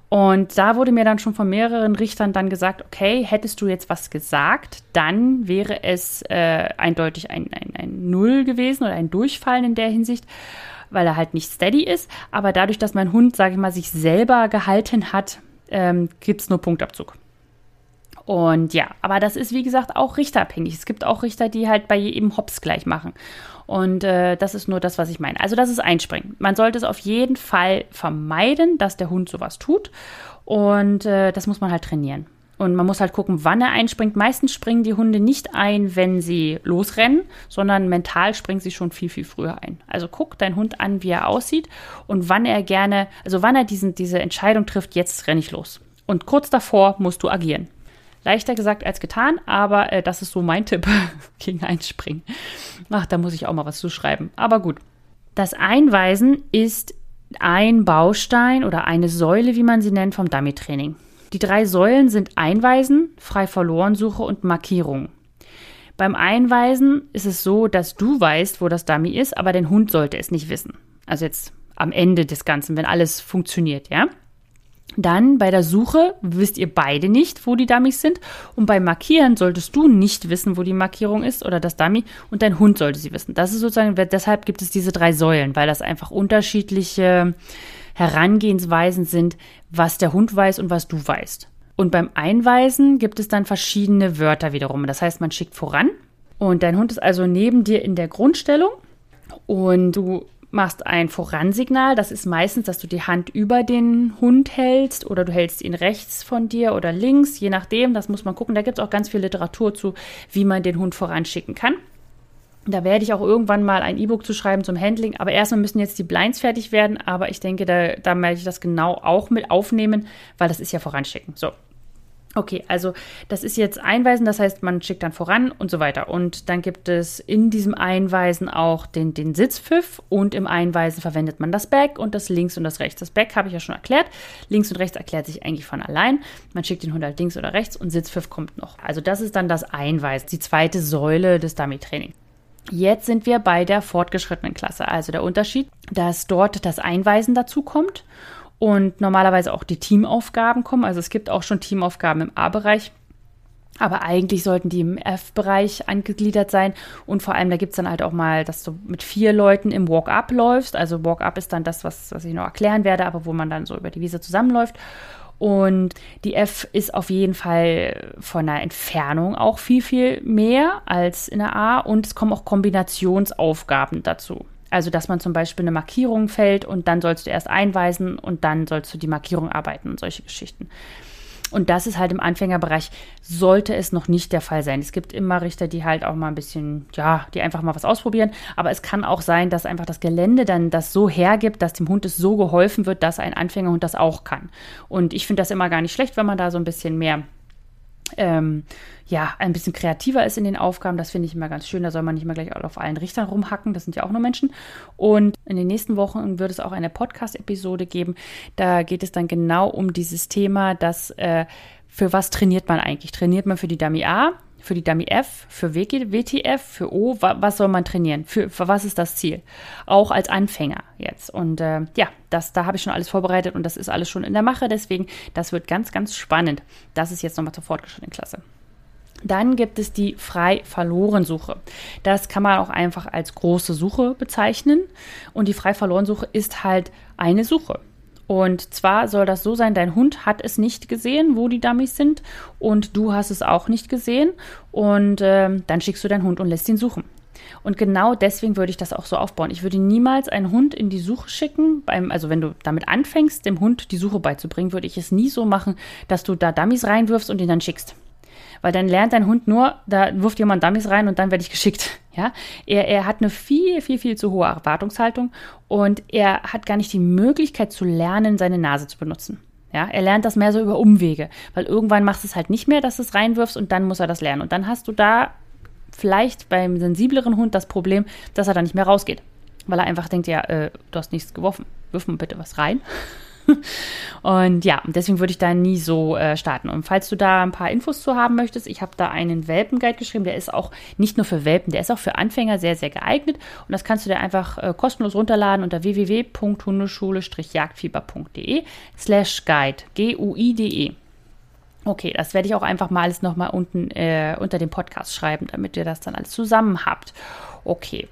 Und da wurde mir dann schon von mehreren Richtern dann gesagt, okay, hättest du jetzt was gesagt, dann wäre es äh, eindeutig ein, ein, ein Null gewesen oder ein Durchfallen in der Hinsicht, weil er halt nicht steady ist. Aber dadurch, dass mein Hund, sage ich mal, sich selber gehalten hat, ähm, gibt es nur Punktabzug. Und ja, aber das ist wie gesagt auch richterabhängig. Es gibt auch Richter, die halt bei jedem Hops gleich machen. Und äh, das ist nur das, was ich meine. Also das ist Einspringen. Man sollte es auf jeden Fall vermeiden, dass der Hund sowas tut. Und äh, das muss man halt trainieren. Und man muss halt gucken, wann er einspringt. Meistens springen die Hunde nicht ein, wenn sie losrennen, sondern mental springen sie schon viel, viel früher ein. Also guck deinen Hund an, wie er aussieht und wann er gerne, also wann er diesen, diese Entscheidung trifft, jetzt renne ich los. Und kurz davor musst du agieren. Leichter gesagt als getan, aber äh, das ist so mein Tipp gegen Einspringen. Ach, da muss ich auch mal was zuschreiben. Aber gut. Das Einweisen ist ein Baustein oder eine Säule, wie man sie nennt, vom Dummy-Training. Die drei Säulen sind Einweisen, frei verloren Suche und Markierung. Beim Einweisen ist es so, dass du weißt, wo das Dummy ist, aber dein Hund sollte es nicht wissen. Also jetzt am Ende des Ganzen, wenn alles funktioniert, ja? Dann bei der Suche wisst ihr beide nicht, wo die Dummies sind. Und beim Markieren solltest du nicht wissen, wo die Markierung ist oder das Dummy und dein Hund sollte sie wissen. Das ist sozusagen, deshalb gibt es diese drei Säulen, weil das einfach unterschiedliche Herangehensweisen sind, was der Hund weiß und was du weißt. Und beim Einweisen gibt es dann verschiedene Wörter wiederum. Das heißt, man schickt voran und dein Hund ist also neben dir in der Grundstellung und du machst ein Voransignal. Das ist meistens, dass du die Hand über den Hund hältst oder du hältst ihn rechts von dir oder links, je nachdem. Das muss man gucken. Da gibt es auch ganz viel Literatur zu, wie man den Hund voranschicken kann. Da werde ich auch irgendwann mal ein E-Book zu schreiben zum Handling. Aber erstmal müssen jetzt die Blinds fertig werden. Aber ich denke, da, da werde ich das genau auch mit aufnehmen, weil das ist ja voranschicken. So, Okay, also das ist jetzt Einweisen, das heißt, man schickt dann voran und so weiter. Und dann gibt es in diesem Einweisen auch den, den Sitzpfiff und im Einweisen verwendet man das Back und das Links und das Rechts. Das Back habe ich ja schon erklärt. Links und rechts erklärt sich eigentlich von allein. Man schickt den Hund halt links oder rechts und Sitzpfiff kommt noch. Also das ist dann das Einweisen, die zweite Säule des Dummy-Trainings. Jetzt sind wir bei der fortgeschrittenen Klasse. Also der Unterschied, dass dort das Einweisen dazu kommt und normalerweise auch die Teamaufgaben kommen. Also es gibt auch schon Teamaufgaben im A-Bereich. Aber eigentlich sollten die im F-Bereich angegliedert sein. Und vor allem, da gibt es dann halt auch mal, dass du mit vier Leuten im Walk-Up läufst. Also Walk-Up ist dann das, was, was ich noch erklären werde, aber wo man dann so über die Wiese zusammenläuft. Und die F ist auf jeden Fall von der Entfernung auch viel, viel mehr als in der A. Und es kommen auch Kombinationsaufgaben dazu. Also, dass man zum Beispiel eine Markierung fällt und dann sollst du erst einweisen und dann sollst du die Markierung arbeiten und solche Geschichten. Und das ist halt im Anfängerbereich, sollte es noch nicht der Fall sein. Es gibt immer Richter, die halt auch mal ein bisschen, ja, die einfach mal was ausprobieren. Aber es kann auch sein, dass einfach das Gelände dann das so hergibt, dass dem Hund es so geholfen wird, dass ein Anfängerhund das auch kann. Und ich finde das immer gar nicht schlecht, wenn man da so ein bisschen mehr ähm, ja, ein bisschen kreativer ist in den Aufgaben. Das finde ich immer ganz schön. Da soll man nicht mal gleich auf allen Richtern rumhacken. Das sind ja auch nur Menschen. Und in den nächsten Wochen wird es auch eine Podcast-Episode geben. Da geht es dann genau um dieses Thema, dass äh, für was trainiert man eigentlich? Trainiert man für die Dummy A? Für die Dummy F, für WTF, für O, was soll man trainieren? Für, für was ist das Ziel? Auch als Anfänger jetzt. Und äh, ja, das, da habe ich schon alles vorbereitet und das ist alles schon in der Mache. Deswegen, das wird ganz, ganz spannend. Das ist jetzt nochmal zur fortgeschrittenen Klasse. Dann gibt es die Frei-Verloren-Suche. Das kann man auch einfach als große Suche bezeichnen. Und die Frei-Verloren-Suche ist halt eine Suche. Und zwar soll das so sein, dein Hund hat es nicht gesehen, wo die Dummies sind und du hast es auch nicht gesehen und äh, dann schickst du deinen Hund und lässt ihn suchen. Und genau deswegen würde ich das auch so aufbauen. Ich würde niemals einen Hund in die Suche schicken. Beim, also wenn du damit anfängst, dem Hund die Suche beizubringen, würde ich es nie so machen, dass du da Dummies reinwirfst und ihn dann schickst. Weil dann lernt dein Hund nur, da wirft jemand Dummies rein und dann werde ich geschickt. Ja, er, er hat eine viel, viel, viel zu hohe Erwartungshaltung und er hat gar nicht die Möglichkeit zu lernen, seine Nase zu benutzen. Ja, er lernt das mehr so über Umwege, weil irgendwann machst du es halt nicht mehr, dass du es reinwirfst und dann muss er das lernen. Und dann hast du da vielleicht beim sensibleren Hund das Problem, dass er da nicht mehr rausgeht, weil er einfach denkt, ja, äh, du hast nichts geworfen, wirf mal bitte was rein. und ja, deswegen würde ich da nie so äh, starten. Und falls du da ein paar Infos zu haben möchtest, ich habe da einen Welpenguide geschrieben, der ist auch nicht nur für Welpen, der ist auch für Anfänger sehr, sehr geeignet. Und das kannst du dir einfach äh, kostenlos runterladen unter www.hundeschule-jagdfieber.de slash guide, G-U-I-D-E. Okay, das werde ich auch einfach mal alles nochmal unten äh, unter dem Podcast schreiben, damit ihr das dann alles zusammen habt. Okay.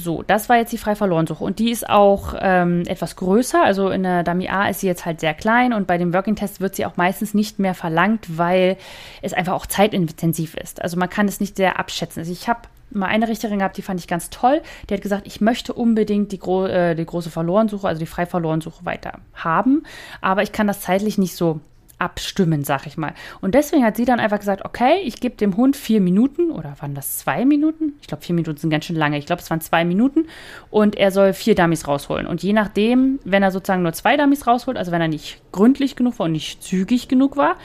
So, das war jetzt die frei verloren Suche und die ist auch ähm, etwas größer. Also in der Dummy A ist sie jetzt halt sehr klein und bei dem Working Test wird sie auch meistens nicht mehr verlangt, weil es einfach auch zeitintensiv ist. Also man kann es nicht sehr abschätzen. Also ich habe mal eine Richterin gehabt, die fand ich ganz toll. Die hat gesagt, ich möchte unbedingt die, gro äh, die große Verlorensuche, also die frei Verlorensuche weiter haben, aber ich kann das zeitlich nicht so abstimmen, sag ich mal. Und deswegen hat sie dann einfach gesagt, okay, ich gebe dem Hund vier Minuten oder waren das zwei Minuten? Ich glaube, vier Minuten sind ganz schön lange. Ich glaube, es waren zwei Minuten und er soll vier Dummies rausholen. Und je nachdem, wenn er sozusagen nur zwei Dummies rausholt, also wenn er nicht gründlich genug war und nicht zügig genug war,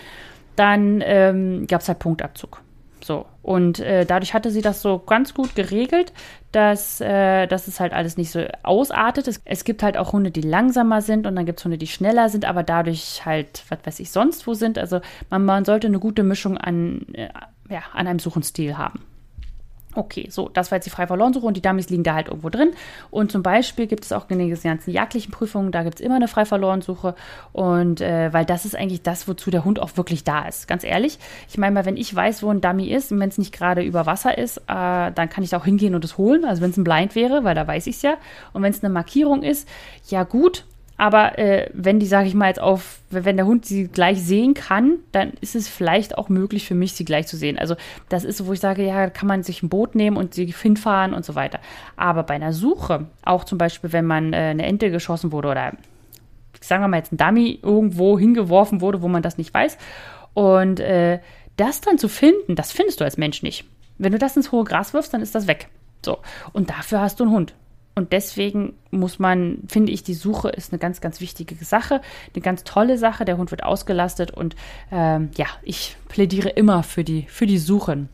dann ähm, gab es halt Punktabzug. So. Und äh, dadurch hatte sie das so ganz gut geregelt, dass, äh, dass es halt alles nicht so ausartet. Es, es, gibt halt auch Hunde, die langsamer sind und dann gibt es Hunde, die schneller sind, aber dadurch halt, was weiß ich, sonst wo sind. Also man, man sollte eine gute Mischung an, äh, ja, an einem Suchenstil haben. Okay, so, das war jetzt die frei Suche und die Dummies liegen da halt irgendwo drin. Und zum Beispiel gibt es auch in den ganzen jagdlichen Prüfungen, da gibt es immer eine frei Suche. Und äh, weil das ist eigentlich das, wozu der Hund auch wirklich da ist. Ganz ehrlich, ich meine mal, wenn ich weiß, wo ein Dummy ist und wenn es nicht gerade über Wasser ist, äh, dann kann ich da auch hingehen und es holen. Also wenn es ein Blind wäre, weil da weiß ich es ja. Und wenn es eine Markierung ist, ja gut, aber äh, wenn die, sage ich mal, jetzt auf, wenn der Hund sie gleich sehen kann, dann ist es vielleicht auch möglich für mich, sie gleich zu sehen. Also das ist so, wo ich sage, ja, kann man sich ein Boot nehmen und sie hinfahren und so weiter. Aber bei einer Suche, auch zum Beispiel, wenn man äh, eine Ente geschossen wurde oder sagen wir mal jetzt ein Dummy irgendwo hingeworfen wurde, wo man das nicht weiß. Und äh, das dann zu finden, das findest du als Mensch nicht. Wenn du das ins hohe Gras wirfst, dann ist das weg. So. Und dafür hast du einen Hund. Und deswegen muss man, finde ich, die Suche ist eine ganz, ganz wichtige Sache, eine ganz tolle Sache. Der Hund wird ausgelastet und ähm, ja, ich plädiere immer für die, für die Suchen.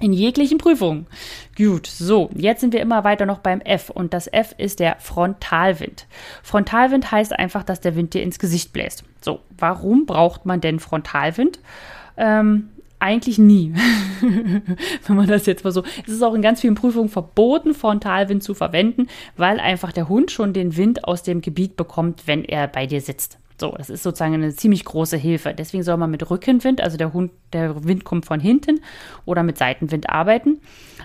In jeglichen Prüfungen. Gut, so, jetzt sind wir immer weiter noch beim F und das F ist der Frontalwind. Frontalwind heißt einfach, dass der Wind dir ins Gesicht bläst. So, warum braucht man denn Frontalwind? Ähm, eigentlich nie. Wenn man das jetzt mal so. Es ist auch in ganz vielen Prüfungen verboten, Frontalwind zu verwenden, weil einfach der Hund schon den Wind aus dem Gebiet bekommt, wenn er bei dir sitzt. So, das ist sozusagen eine ziemlich große Hilfe. Deswegen soll man mit Rückenwind, also der Hund, der Wind kommt von hinten oder mit Seitenwind arbeiten.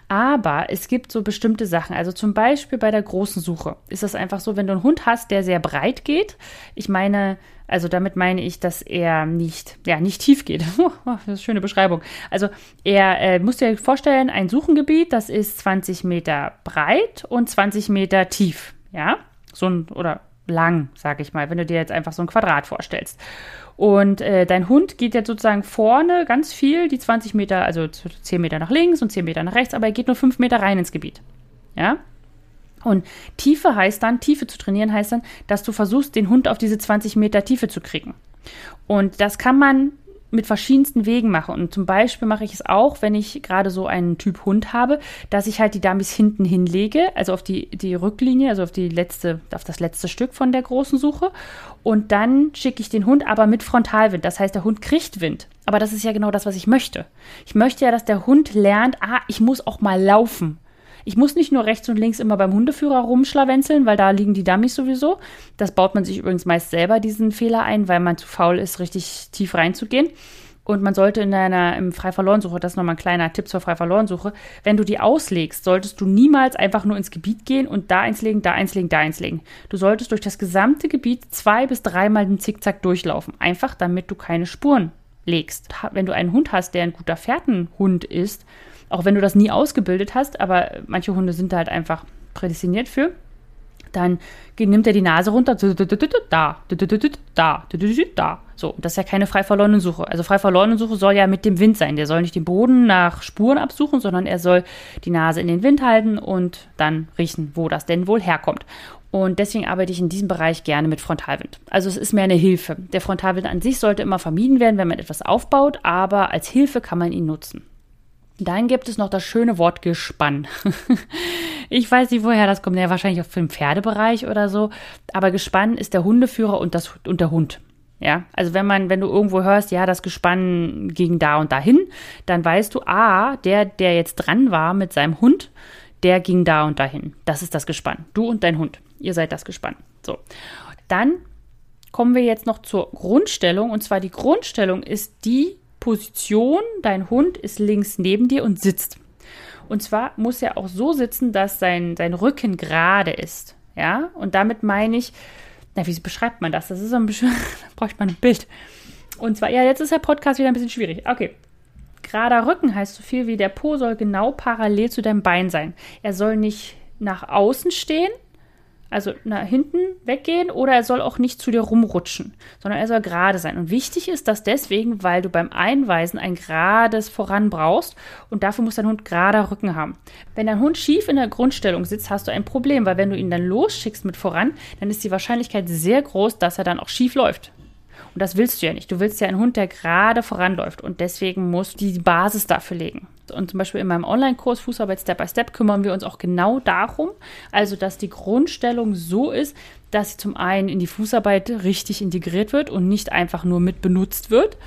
Aber es gibt so bestimmte Sachen. Also zum Beispiel bei der großen Suche ist das einfach so, wenn du einen Hund hast, der sehr breit geht. Ich meine, also damit meine ich, dass er nicht, ja, nicht tief geht. das ist eine schöne Beschreibung. Also er äh, muss dir vorstellen, ein Suchengebiet, das ist 20 Meter breit und 20 Meter tief. Ja, so ein, oder lang, sag ich mal, wenn du dir jetzt einfach so ein Quadrat vorstellst. Und äh, dein Hund geht jetzt sozusagen vorne ganz viel, die 20 Meter, also 10 Meter nach links und 10 Meter nach rechts, aber er geht nur 5 Meter rein ins Gebiet. Ja, und Tiefe heißt dann, Tiefe zu trainieren heißt dann, dass du versuchst, den Hund auf diese 20 Meter Tiefe zu kriegen. Und das kann man mit verschiedensten Wegen machen. Und zum Beispiel mache ich es auch, wenn ich gerade so einen Typ Hund habe, dass ich halt die Dummies hinten hinlege, also auf die, die Rücklinie, also auf die letzte, auf das letzte Stück von der großen Suche. Und dann schicke ich den Hund aber mit Frontalwind. Das heißt, der Hund kriegt Wind. Aber das ist ja genau das, was ich möchte. Ich möchte ja, dass der Hund lernt, ah, ich muss auch mal laufen. Ich muss nicht nur rechts und links immer beim Hundeführer rumschlawenzeln, weil da liegen die Dummies sowieso. Das baut man sich übrigens meist selber diesen Fehler ein, weil man zu faul ist, richtig tief reinzugehen. Und man sollte in deiner im Frei-Verloren-Suche, das ist nochmal ein kleiner Tipp zur Frei-Verloren-Suche, wenn du die auslegst, solltest du niemals einfach nur ins Gebiet gehen und da eins legen, da eins legen, da eins legen. Du solltest durch das gesamte Gebiet zwei bis dreimal den Zickzack durchlaufen. Einfach damit du keine Spuren legst. Wenn du einen Hund hast, der ein guter Fährtenhund ist, auch wenn du das nie ausgebildet hast, aber manche Hunde sind da halt einfach prädestiniert für. Dann nimmt er die Nase runter, da, da, da. So, das ist ja keine frei verlorene Suche. Also frei verlorene Suche soll ja mit dem Wind sein. Der soll nicht den Boden nach Spuren absuchen, sondern er soll die Nase in den Wind halten und dann riechen, wo das denn wohl herkommt. Und deswegen arbeite ich in diesem Bereich gerne mit Frontalwind. Also es ist mehr eine Hilfe. Der Frontalwind an sich sollte immer vermieden werden, wenn man etwas aufbaut, aber als Hilfe kann man ihn nutzen. Dann gibt es noch das schöne Wort Gespann. ich weiß nicht, woher das kommt. Ja, wahrscheinlich auf dem Pferdebereich oder so. Aber Gespann ist der Hundeführer und, das, und der Hund. Ja, also wenn man, wenn du irgendwo hörst, ja, das Gespann ging da und dahin, dann weißt du, ah, der, der jetzt dran war mit seinem Hund, der ging da und dahin. Das ist das Gespann. Du und dein Hund. Ihr seid das Gespann. So. Dann kommen wir jetzt noch zur Grundstellung. Und zwar die Grundstellung ist die Position, dein Hund ist links neben dir und sitzt. Und zwar muss er auch so sitzen, dass sein, sein Rücken gerade ist. Ja, und damit meine ich, na, wie beschreibt man das? Das ist so ein bisschen, da bräuchte man ein Bild. Und zwar, ja, jetzt ist der Podcast wieder ein bisschen schwierig. Okay. Gerader Rücken heißt so viel wie der Po soll genau parallel zu deinem Bein sein. Er soll nicht nach außen stehen, also nach hinten weggehen oder er soll auch nicht zu dir rumrutschen, sondern er soll gerade sein. Und wichtig ist das deswegen, weil du beim Einweisen ein gerades Voran brauchst und dafür muss dein Hund gerader Rücken haben. Wenn dein Hund schief in der Grundstellung sitzt, hast du ein Problem, weil wenn du ihn dann losschickst mit voran, dann ist die Wahrscheinlichkeit sehr groß, dass er dann auch schief läuft. Und das willst du ja nicht. Du willst ja einen Hund, der gerade voranläuft. Und deswegen musst du die Basis dafür legen. Und zum Beispiel in meinem Online-Kurs Fußarbeit Step by Step kümmern wir uns auch genau darum, also dass die Grundstellung so ist, dass sie zum einen in die Fußarbeit richtig integriert wird und nicht einfach nur mit benutzt wird.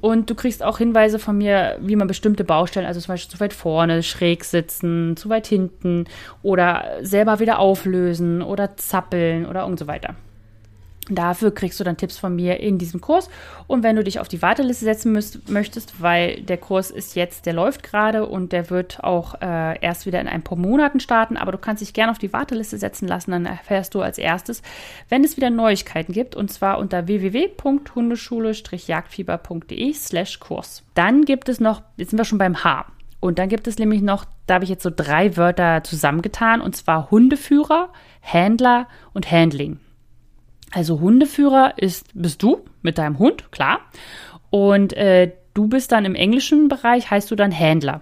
Und du kriegst auch Hinweise von mir, wie man bestimmte Baustellen, also zum Beispiel zu weit vorne, schräg sitzen, zu weit hinten oder selber wieder auflösen oder zappeln oder und so weiter. Dafür kriegst du dann Tipps von mir in diesem Kurs. Und wenn du dich auf die Warteliste setzen müsst, möchtest, weil der Kurs ist jetzt, der läuft gerade und der wird auch äh, erst wieder in ein paar Monaten starten, aber du kannst dich gerne auf die Warteliste setzen lassen, dann erfährst du als erstes, wenn es wieder Neuigkeiten gibt und zwar unter www.hundeschule-jagdfieber.de slash Kurs. Dann gibt es noch, jetzt sind wir schon beim H. Und dann gibt es nämlich noch, da habe ich jetzt so drei Wörter zusammengetan und zwar Hundeführer, Händler und Handling. Also Hundeführer ist, bist du mit deinem Hund, klar. Und äh, du bist dann im englischen Bereich, heißt du dann Händler.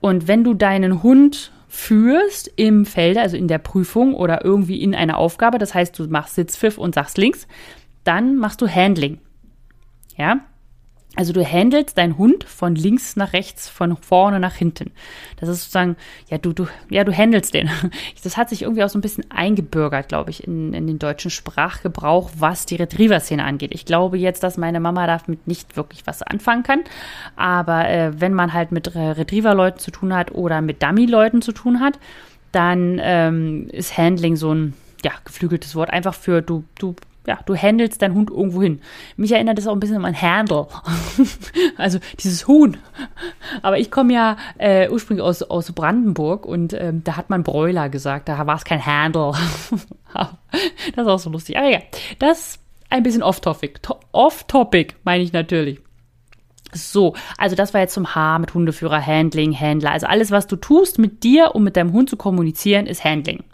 Und wenn du deinen Hund führst im Felde, also in der Prüfung oder irgendwie in einer Aufgabe, das heißt, du machst Sitzpfiff und sagst links, dann machst du Handling. Ja? Also du handelst deinen Hund von links nach rechts, von vorne nach hinten. Das ist sozusagen, ja, du, du, ja, du handelst den. Das hat sich irgendwie auch so ein bisschen eingebürgert, glaube ich, in, in den deutschen Sprachgebrauch, was die Retriever-Szene angeht. Ich glaube jetzt, dass meine Mama damit nicht wirklich was anfangen kann. Aber äh, wenn man halt mit Retriever-Leuten zu tun hat oder mit Dummy-Leuten zu tun hat, dann ähm, ist Handling so ein ja, geflügeltes Wort. Einfach für du, du ja, du handelst deinen Hund irgendwo hin. Mich erinnert das auch ein bisschen an Handle. also dieses Huhn. Aber ich komme ja äh, ursprünglich aus, aus Brandenburg und ähm, da hat man Bräuler gesagt. Da war es kein Handle. das ist auch so lustig. Aber ja, das ein bisschen off-topic. Off-topic meine ich natürlich. So, also das war jetzt zum H mit Hundeführer, Handling, Händler. Also alles, was du tust mit dir, um mit deinem Hund zu kommunizieren, ist Handling.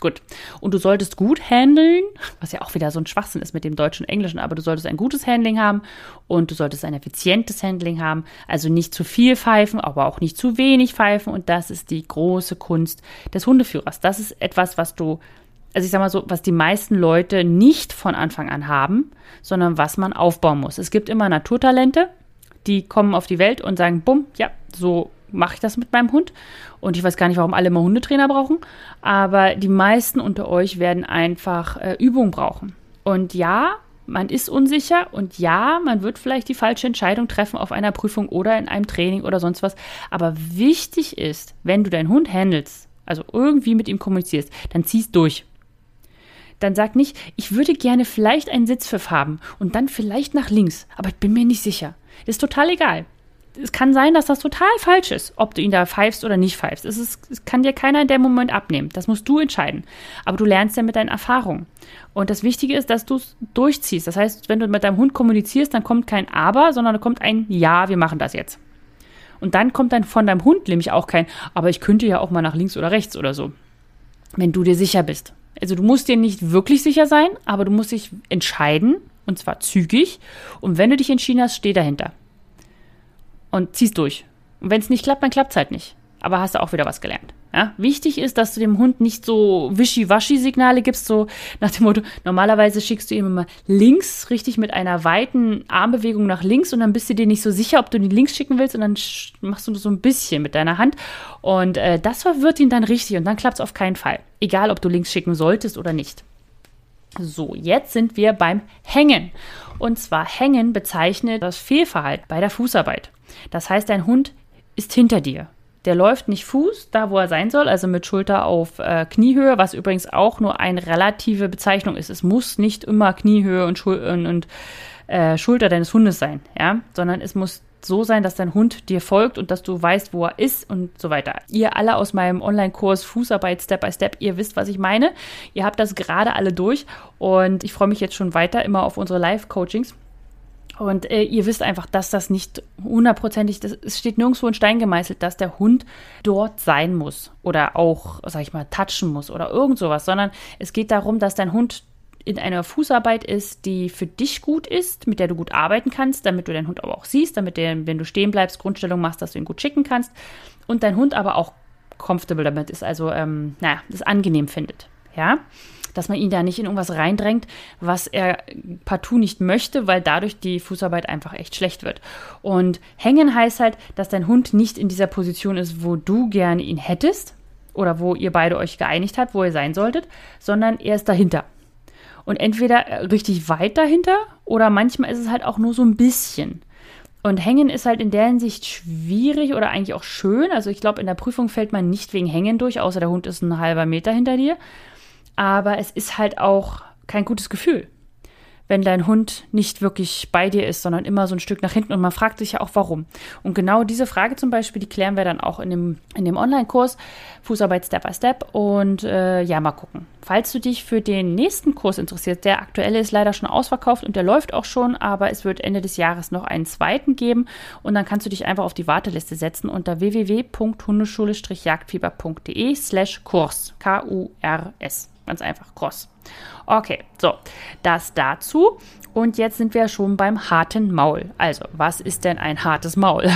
Gut. Und du solltest gut handeln, was ja auch wieder so ein Schwachsinn ist mit dem Deutschen und Englischen, aber du solltest ein gutes Handling haben und du solltest ein effizientes Handling haben. Also nicht zu viel pfeifen, aber auch nicht zu wenig pfeifen. Und das ist die große Kunst des Hundeführers. Das ist etwas, was du, also ich sag mal so, was die meisten Leute nicht von Anfang an haben, sondern was man aufbauen muss. Es gibt immer Naturtalente, die kommen auf die Welt und sagen, bumm, ja, so mache ich das mit meinem Hund. Und ich weiß gar nicht, warum alle immer Hundetrainer brauchen. Aber die meisten unter euch werden einfach äh, Übung brauchen. Und ja, man ist unsicher und ja, man wird vielleicht die falsche Entscheidung treffen auf einer Prüfung oder in einem Training oder sonst was. Aber wichtig ist, wenn du deinen Hund handelst, also irgendwie mit ihm kommunizierst, dann ziehst durch. Dann sag nicht, ich würde gerne vielleicht einen Sitzpfiff haben und dann vielleicht nach links, aber ich bin mir nicht sicher. Das ist total egal es kann sein, dass das total falsch ist, ob du ihn da pfeifst oder nicht pfeifst. Es, ist, es kann dir keiner in dem Moment abnehmen. Das musst du entscheiden. Aber du lernst ja mit deinen Erfahrungen. Und das Wichtige ist, dass du es durchziehst. Das heißt, wenn du mit deinem Hund kommunizierst, dann kommt kein Aber, sondern da kommt ein Ja, wir machen das jetzt. Und dann kommt dann von deinem Hund nämlich auch kein, aber ich könnte ja auch mal nach links oder rechts oder so. Wenn du dir sicher bist. Also du musst dir nicht wirklich sicher sein, aber du musst dich entscheiden, und zwar zügig. Und wenn du dich entschieden hast, steh dahinter und ziehst durch. Und wenn es nicht klappt, dann klappt es halt nicht. Aber hast du auch wieder was gelernt. Ja? Wichtig ist, dass du dem Hund nicht so wischiwaschi-Signale gibst, so nach dem Motto, normalerweise schickst du ihm immer links, richtig mit einer weiten Armbewegung nach links und dann bist du dir nicht so sicher, ob du ihn links schicken willst und dann machst du so ein bisschen mit deiner Hand und äh, das verwirrt ihn dann richtig und dann klappt es auf keinen Fall. Egal, ob du links schicken solltest oder nicht. So, jetzt sind wir beim Hängen. Und zwar Hängen bezeichnet das Fehlverhalten bei der Fußarbeit. Das heißt, dein Hund ist hinter dir. Der läuft nicht Fuß, da wo er sein soll, also mit Schulter auf äh, Kniehöhe, was übrigens auch nur eine relative Bezeichnung ist. Es muss nicht immer Kniehöhe und, Schul und, und äh, Schulter deines Hundes sein, ja, sondern es muss so sein, dass dein Hund dir folgt und dass du weißt, wo er ist und so weiter. Ihr alle aus meinem Online-Kurs Fußarbeit Step by Step, ihr wisst, was ich meine. Ihr habt das gerade alle durch und ich freue mich jetzt schon weiter immer auf unsere Live-Coachings. Und äh, ihr wisst einfach, dass das nicht hundertprozentig, das, es steht nirgendwo in Stein gemeißelt, dass der Hund dort sein muss oder auch, sag ich mal, touchen muss oder irgend sowas, sondern es geht darum, dass dein Hund in einer Fußarbeit ist, die für dich gut ist, mit der du gut arbeiten kannst, damit du deinen Hund aber auch siehst, damit der, wenn du stehen bleibst, Grundstellung machst, dass du ihn gut schicken kannst und dein Hund aber auch comfortable damit ist, also, ähm, naja, das angenehm findet. Ja, dass man ihn da nicht in irgendwas reindrängt, was er partout nicht möchte, weil dadurch die Fußarbeit einfach echt schlecht wird. Und hängen heißt halt, dass dein Hund nicht in dieser Position ist, wo du gerne ihn hättest oder wo ihr beide euch geeinigt habt, wo ihr sein solltet, sondern er ist dahinter. Und entweder richtig weit dahinter oder manchmal ist es halt auch nur so ein bisschen. Und Hängen ist halt in der Hinsicht schwierig oder eigentlich auch schön. Also ich glaube, in der Prüfung fällt man nicht wegen Hängen durch, außer der Hund ist ein halber Meter hinter dir aber es ist halt auch kein gutes Gefühl, wenn dein Hund nicht wirklich bei dir ist, sondern immer so ein Stück nach hinten und man fragt sich ja auch, warum. Und genau diese Frage zum Beispiel, die klären wir dann auch in dem, in dem Online-Kurs Fußarbeit Step by Step und äh, ja, mal gucken. Falls du dich für den nächsten Kurs interessierst, der aktuelle ist leider schon ausverkauft und der läuft auch schon, aber es wird Ende des Jahres noch einen zweiten geben und dann kannst du dich einfach auf die Warteliste setzen unter www.hundeschule-jagdfieber.de slash Kurs, K-U-R-S. Ganz einfach, cross. Okay, so, das dazu. Und jetzt sind wir schon beim harten Maul. Also, was ist denn ein hartes Maul?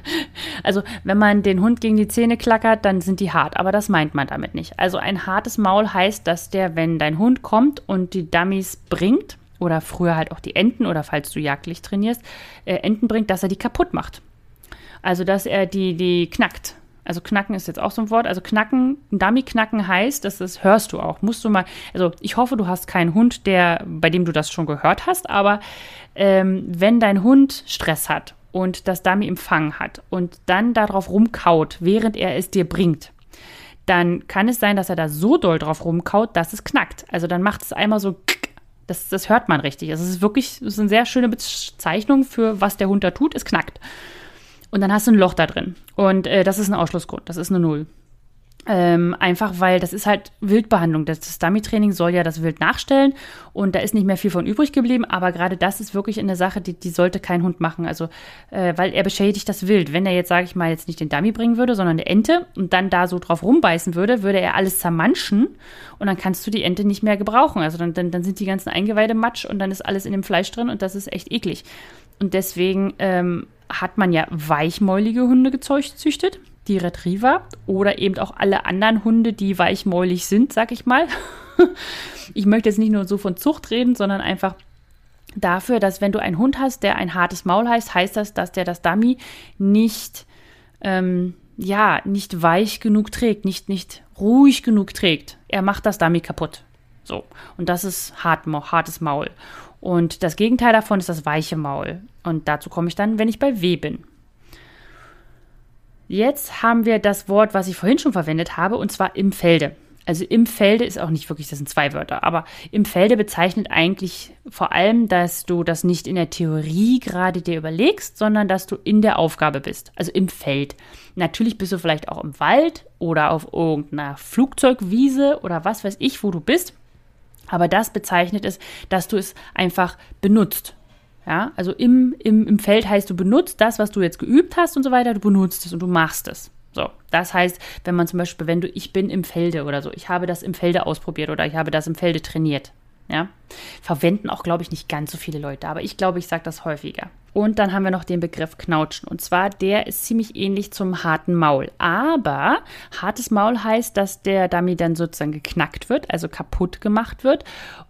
also, wenn man den Hund gegen die Zähne klackert, dann sind die hart, aber das meint man damit nicht. Also, ein hartes Maul heißt, dass der, wenn dein Hund kommt und die Dummies bringt, oder früher halt auch die Enten, oder falls du jagdlich trainierst, äh, Enten bringt, dass er die kaputt macht. Also, dass er die, die knackt. Also knacken ist jetzt auch so ein Wort. Also knacken, Dummy knacken heißt, das hörst du auch. Musst du mal, also ich hoffe, du hast keinen Hund, der, bei dem du das schon gehört hast, aber ähm, wenn dein Hund Stress hat und das Dummy empfangen hat und dann darauf rumkaut, während er es dir bringt, dann kann es sein, dass er da so doll drauf rumkaut, dass es knackt. Also dann macht es einmal so, das, das hört man richtig. Also es ist wirklich, es ist eine sehr schöne Bezeichnung für was der Hund da tut, es knackt. Und dann hast du ein Loch da drin. Und äh, das ist ein Ausschlussgrund, das ist eine Null. Ähm, einfach weil das ist halt Wildbehandlung. Das, das Dummy-Training soll ja das Wild nachstellen und da ist nicht mehr viel von übrig geblieben, aber gerade das ist wirklich eine Sache, die, die sollte kein Hund machen. Also, äh, weil er beschädigt das Wild. Wenn er jetzt, sage ich mal, jetzt nicht den Dummy bringen würde, sondern eine Ente und dann da so drauf rumbeißen würde, würde er alles zermanschen und dann kannst du die Ente nicht mehr gebrauchen. Also dann, dann, dann sind die ganzen Eingeweide matsch und dann ist alles in dem Fleisch drin und das ist echt eklig. Und deswegen ähm, hat man ja weichmäulige Hunde gezüchtet, die Retriever oder eben auch alle anderen Hunde, die weichmäulig sind, sag ich mal. ich möchte jetzt nicht nur so von Zucht reden, sondern einfach dafür, dass wenn du einen Hund hast, der ein hartes Maul heißt, heißt das, dass der das Dummy nicht, ähm, ja, nicht weich genug trägt, nicht, nicht ruhig genug trägt. Er macht das Dummy kaputt. So. Und das ist hart, hartes Maul. Und das Gegenteil davon ist das weiche Maul. Und dazu komme ich dann, wenn ich bei W bin. Jetzt haben wir das Wort, was ich vorhin schon verwendet habe, und zwar im Felde. Also im Felde ist auch nicht wirklich, das sind zwei Wörter, aber im Felde bezeichnet eigentlich vor allem, dass du das nicht in der Theorie gerade dir überlegst, sondern dass du in der Aufgabe bist, also im Feld. Natürlich bist du vielleicht auch im Wald oder auf irgendeiner Flugzeugwiese oder was weiß ich, wo du bist. Aber das bezeichnet es, dass du es einfach benutzt. Ja, also im, im, im Feld heißt, du benutzt das, was du jetzt geübt hast und so weiter, du benutzt es und du machst es. So, das heißt, wenn man zum Beispiel, wenn du, ich bin im Felde oder so, ich habe das im Felde ausprobiert oder ich habe das im Felde trainiert. Ja, Verwenden auch, glaube ich, nicht ganz so viele Leute, aber ich glaube, ich sage das häufiger. Und dann haben wir noch den Begriff Knautschen. Und zwar, der ist ziemlich ähnlich zum harten Maul. Aber hartes Maul heißt, dass der Dummy dann sozusagen geknackt wird, also kaputt gemacht wird.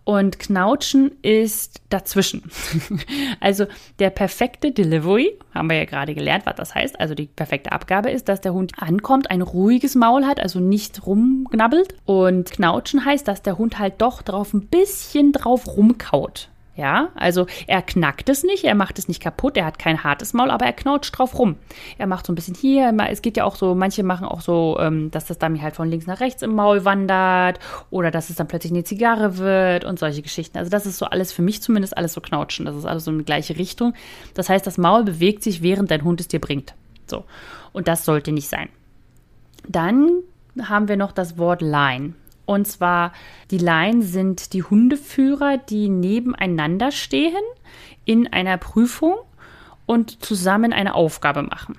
Und Knautschen ist dazwischen. also der perfekte Delivery, haben wir ja gerade gelernt, was das heißt. Also die perfekte Abgabe ist, dass der Hund ankommt, ein ruhiges Maul hat, also nicht rumknabbelt. Und Knautschen heißt, dass der Hund halt doch drauf ein bisschen drauf rumkaut. Ja, also er knackt es nicht, er macht es nicht kaputt, er hat kein hartes Maul, aber er knautscht drauf rum. Er macht so ein bisschen hier, es geht ja auch so, manche machen auch so, ähm, dass das Dummy halt von links nach rechts im Maul wandert oder dass es dann plötzlich eine Zigarre wird und solche Geschichten. Also das ist so alles, für mich zumindest alles so knautschen. Das ist alles so in die gleiche Richtung. Das heißt, das Maul bewegt sich, während dein Hund es dir bringt. So. Und das sollte nicht sein. Dann haben wir noch das Wort Line. Und zwar, die Line sind die Hundeführer, die nebeneinander stehen in einer Prüfung und zusammen eine Aufgabe machen.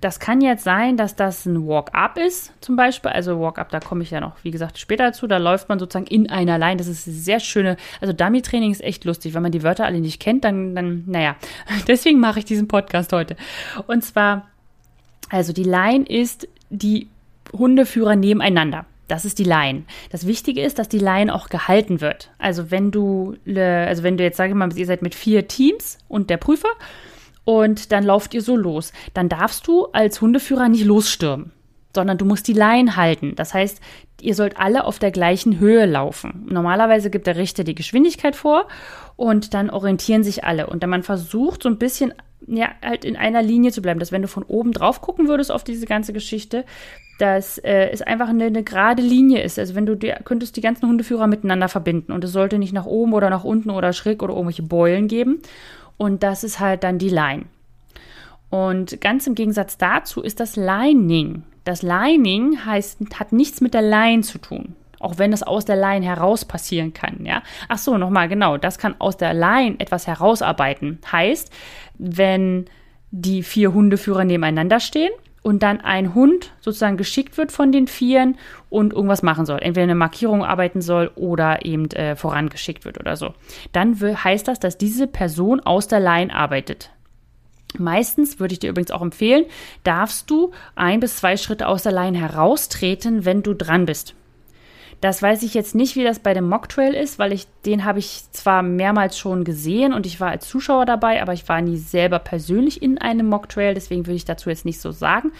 Das kann jetzt sein, dass das ein Walk-up ist, zum Beispiel. Also Walk-up, da komme ich ja noch, wie gesagt, später dazu. Da läuft man sozusagen in einer Line. Das ist sehr schöne. Also Dummy-Training ist echt lustig. Wenn man die Wörter alle nicht kennt, dann, dann naja. Deswegen mache ich diesen Podcast heute. Und zwar, also die Line ist die Hundeführer nebeneinander. Das ist die Line. Das Wichtige ist, dass die Line auch gehalten wird. Also wenn du, also wenn du jetzt, sage ich mal, ihr seid mit vier Teams und der Prüfer und dann lauft ihr so los, dann darfst du als Hundeführer nicht losstürmen, sondern du musst die Line halten. Das heißt, ihr sollt alle auf der gleichen Höhe laufen. Normalerweise gibt der Richter die Geschwindigkeit vor und dann orientieren sich alle. Und dann man versucht so ein bisschen ja, halt in einer Linie zu bleiben, dass wenn du von oben drauf gucken würdest auf diese ganze Geschichte, dass äh, es einfach eine, eine, gerade Linie ist. Also wenn du die, könntest die ganzen Hundeführer miteinander verbinden und es sollte nicht nach oben oder nach unten oder schräg oder irgendwelche Beulen geben. Und das ist halt dann die Line. Und ganz im Gegensatz dazu ist das Lining. Das Lining heißt, hat nichts mit der Line zu tun. Auch wenn es aus der Line heraus passieren kann, ja. Ach so, nochmal, genau. Das kann aus der Line etwas herausarbeiten. Heißt, wenn die vier Hundeführer nebeneinander stehen und dann ein Hund sozusagen geschickt wird von den Vieren und irgendwas machen soll, entweder eine Markierung arbeiten soll oder eben äh, vorangeschickt wird oder so, dann heißt das, dass diese Person aus der Line arbeitet. Meistens würde ich dir übrigens auch empfehlen, darfst du ein bis zwei Schritte aus der Line heraustreten, wenn du dran bist. Das weiß ich jetzt nicht, wie das bei dem Mocktrail ist, weil ich den habe ich zwar mehrmals schon gesehen und ich war als Zuschauer dabei, aber ich war nie selber persönlich in einem Mocktrail, deswegen würde ich dazu jetzt nicht so sagen.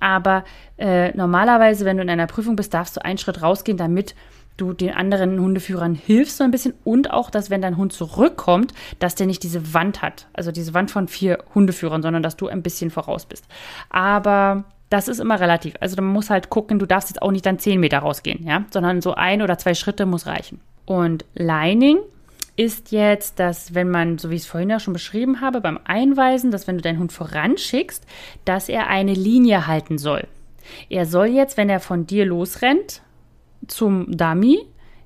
Aber äh, normalerweise, wenn du in einer Prüfung bist, darfst du einen Schritt rausgehen, damit du den anderen Hundeführern hilfst so ein bisschen und auch, dass wenn dein Hund zurückkommt, dass der nicht diese Wand hat, also diese Wand von vier Hundeführern, sondern dass du ein bisschen voraus bist. Aber das ist immer relativ. Also man muss halt gucken, du darfst jetzt auch nicht dann 10 Meter rausgehen, ja, sondern so ein oder zwei Schritte muss reichen. Und Lining ist jetzt, dass wenn man, so wie ich es vorhin ja schon beschrieben habe, beim Einweisen, dass wenn du deinen Hund voranschickst, dass er eine Linie halten soll. Er soll jetzt, wenn er von dir losrennt, zum Dummy,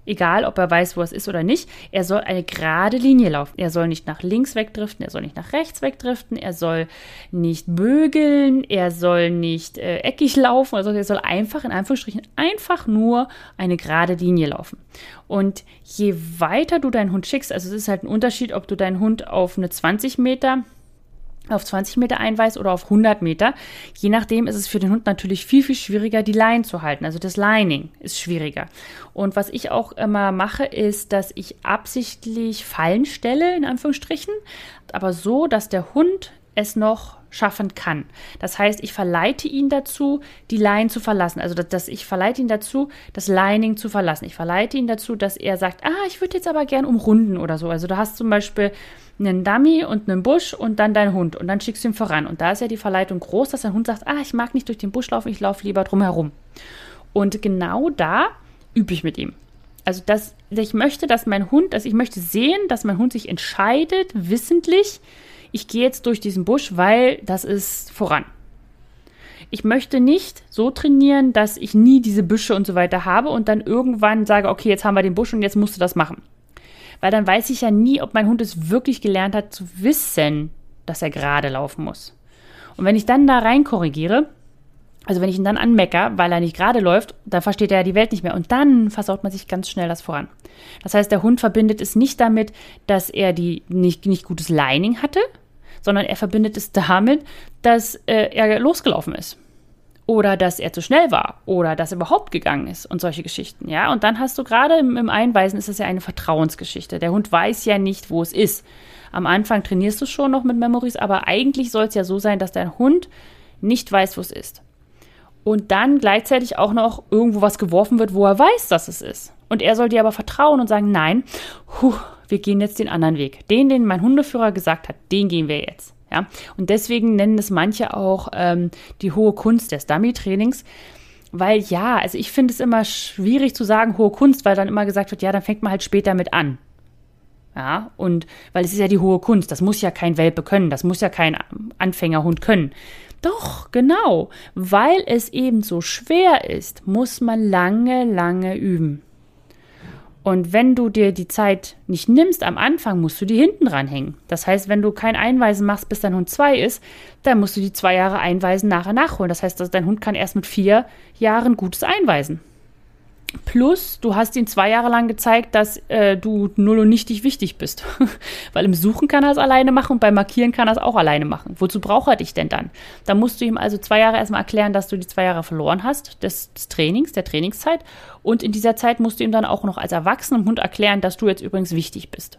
egal ob er weiß, wo es ist oder nicht, er soll eine gerade Linie laufen. Er soll nicht nach links wegdriften, er soll nicht nach rechts wegdriften, er soll nicht bögeln, er soll nicht äh, eckig laufen, also er soll einfach in Anführungsstrichen einfach nur eine gerade Linie laufen. Und je weiter du deinen Hund schickst, also es ist halt ein Unterschied, ob du deinen Hund auf eine 20 Meter auf 20 Meter einweist oder auf 100 Meter. Je nachdem ist es für den Hund natürlich viel, viel schwieriger, die Line zu halten. Also das Lining ist schwieriger. Und was ich auch immer mache, ist, dass ich absichtlich Fallen stelle, in Anführungsstrichen, aber so, dass der Hund es noch schaffen kann. Das heißt, ich verleite ihn dazu, die Line zu verlassen. Also, dass, dass ich verleite ihn dazu, das Lining zu verlassen. Ich verleite ihn dazu, dass er sagt, ah, ich würde jetzt aber gern umrunden oder so. Also, du hast zum Beispiel einen Dummy und einen Busch und dann dein Hund und dann schickst du ihn voran. Und da ist ja die Verleitung groß, dass dein Hund sagt, ah, ich mag nicht durch den Busch laufen, ich laufe lieber drumherum. Und genau da übe ich mit ihm. Also das, ich möchte, dass mein Hund, also ich möchte sehen, dass mein Hund sich entscheidet, wissentlich, ich gehe jetzt durch diesen Busch, weil das ist voran. Ich möchte nicht so trainieren, dass ich nie diese Büsche und so weiter habe und dann irgendwann sage, okay, jetzt haben wir den Busch und jetzt musst du das machen weil dann weiß ich ja nie, ob mein Hund es wirklich gelernt hat zu wissen, dass er gerade laufen muss. Und wenn ich dann da rein korrigiere Also wenn ich ihn dann anmecker, weil er nicht gerade läuft, dann versteht er ja die Welt nicht mehr und dann versaut man sich ganz schnell das voran. Das heißt, der Hund verbindet es nicht damit, dass er die nicht, nicht gutes Lining hatte, sondern er verbindet es damit, dass äh, er losgelaufen ist. Oder dass er zu schnell war oder dass er überhaupt gegangen ist und solche Geschichten, ja. Und dann hast du gerade im, im Einweisen ist es ja eine Vertrauensgeschichte. Der Hund weiß ja nicht, wo es ist. Am Anfang trainierst du schon noch mit Memories, aber eigentlich soll es ja so sein, dass dein Hund nicht weiß, wo es ist. Und dann gleichzeitig auch noch irgendwo was geworfen wird, wo er weiß, dass es ist. Und er soll dir aber vertrauen und sagen, nein, huh, wir gehen jetzt den anderen Weg. Den, den mein Hundeführer gesagt hat, den gehen wir jetzt. Ja? Und deswegen nennen es manche auch ähm, die hohe Kunst des Dummy-Trainings. Weil ja, also ich finde es immer schwierig zu sagen hohe Kunst, weil dann immer gesagt wird, ja, dann fängt man halt später mit an. Ja, und weil es ist ja die hohe Kunst, das muss ja kein Welpe können, das muss ja kein Anfängerhund können. Doch, genau, weil es eben so schwer ist, muss man lange, lange üben. Und wenn du dir die Zeit nicht nimmst am Anfang, musst du die hinten ranhängen. Das heißt, wenn du kein Einweisen machst, bis dein Hund zwei ist, dann musst du die zwei Jahre Einweisen nachher nachholen. Das heißt, dein Hund kann erst mit vier Jahren gutes Einweisen. Plus, du hast ihn zwei Jahre lang gezeigt, dass äh, du null und nichtig wichtig bist. Weil im Suchen kann er es alleine machen und beim Markieren kann er es auch alleine machen. Wozu braucht er dich denn dann? Da musst du ihm also zwei Jahre erstmal erklären, dass du die zwei Jahre verloren hast, des, des Trainings, der Trainingszeit. Und in dieser Zeit musst du ihm dann auch noch als erwachsenem Hund erklären, dass du jetzt übrigens wichtig bist.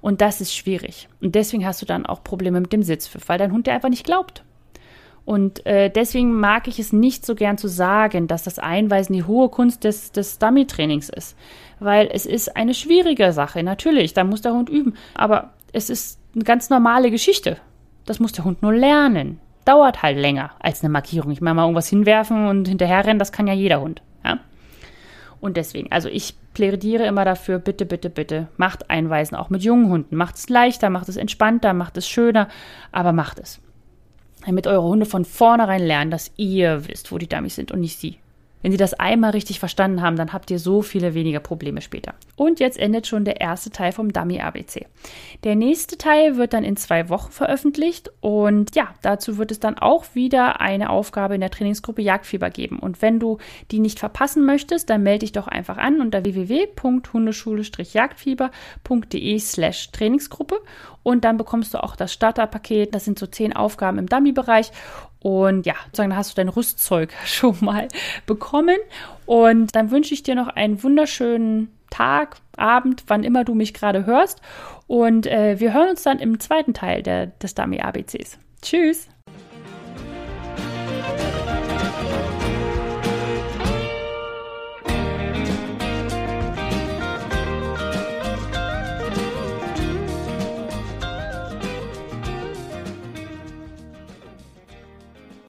Und das ist schwierig. Und deswegen hast du dann auch Probleme mit dem Sitzpfiff, weil dein Hund dir einfach nicht glaubt. Und äh, deswegen mag ich es nicht so gern zu sagen, dass das Einweisen die hohe Kunst des, des Dummy-Trainings ist. Weil es ist eine schwierige Sache, natürlich, da muss der Hund üben. Aber es ist eine ganz normale Geschichte. Das muss der Hund nur lernen. Dauert halt länger als eine Markierung. Ich meine mal irgendwas hinwerfen und hinterherrennen, das kann ja jeder Hund. Ja? Und deswegen, also ich plädiere immer dafür, bitte, bitte, bitte, macht Einweisen auch mit jungen Hunden. Macht es leichter, macht es entspannter, macht es schöner, aber macht es damit eure Hunde von vornherein lernen, dass ihr wisst, wo die Dummies sind und nicht sie. Wenn sie das einmal richtig verstanden haben, dann habt ihr so viele weniger Probleme später. Und jetzt endet schon der erste Teil vom Dummy ABC. Der nächste Teil wird dann in zwei Wochen veröffentlicht und ja, dazu wird es dann auch wieder eine Aufgabe in der Trainingsgruppe Jagdfieber geben. Und wenn du die nicht verpassen möchtest, dann melde dich doch einfach an unter www.hundeschule-jagdfieber.de slash Trainingsgruppe und dann bekommst du auch das Starterpaket. Das sind so zehn Aufgaben im Dummy-Bereich und ja, sozusagen, hast du dein Rüstzeug schon mal bekommen. Und dann wünsche ich dir noch einen wunderschönen Tag, Abend, wann immer du mich gerade hörst. Und äh, wir hören uns dann im zweiten Teil der, des Dummy ABCs. Tschüss!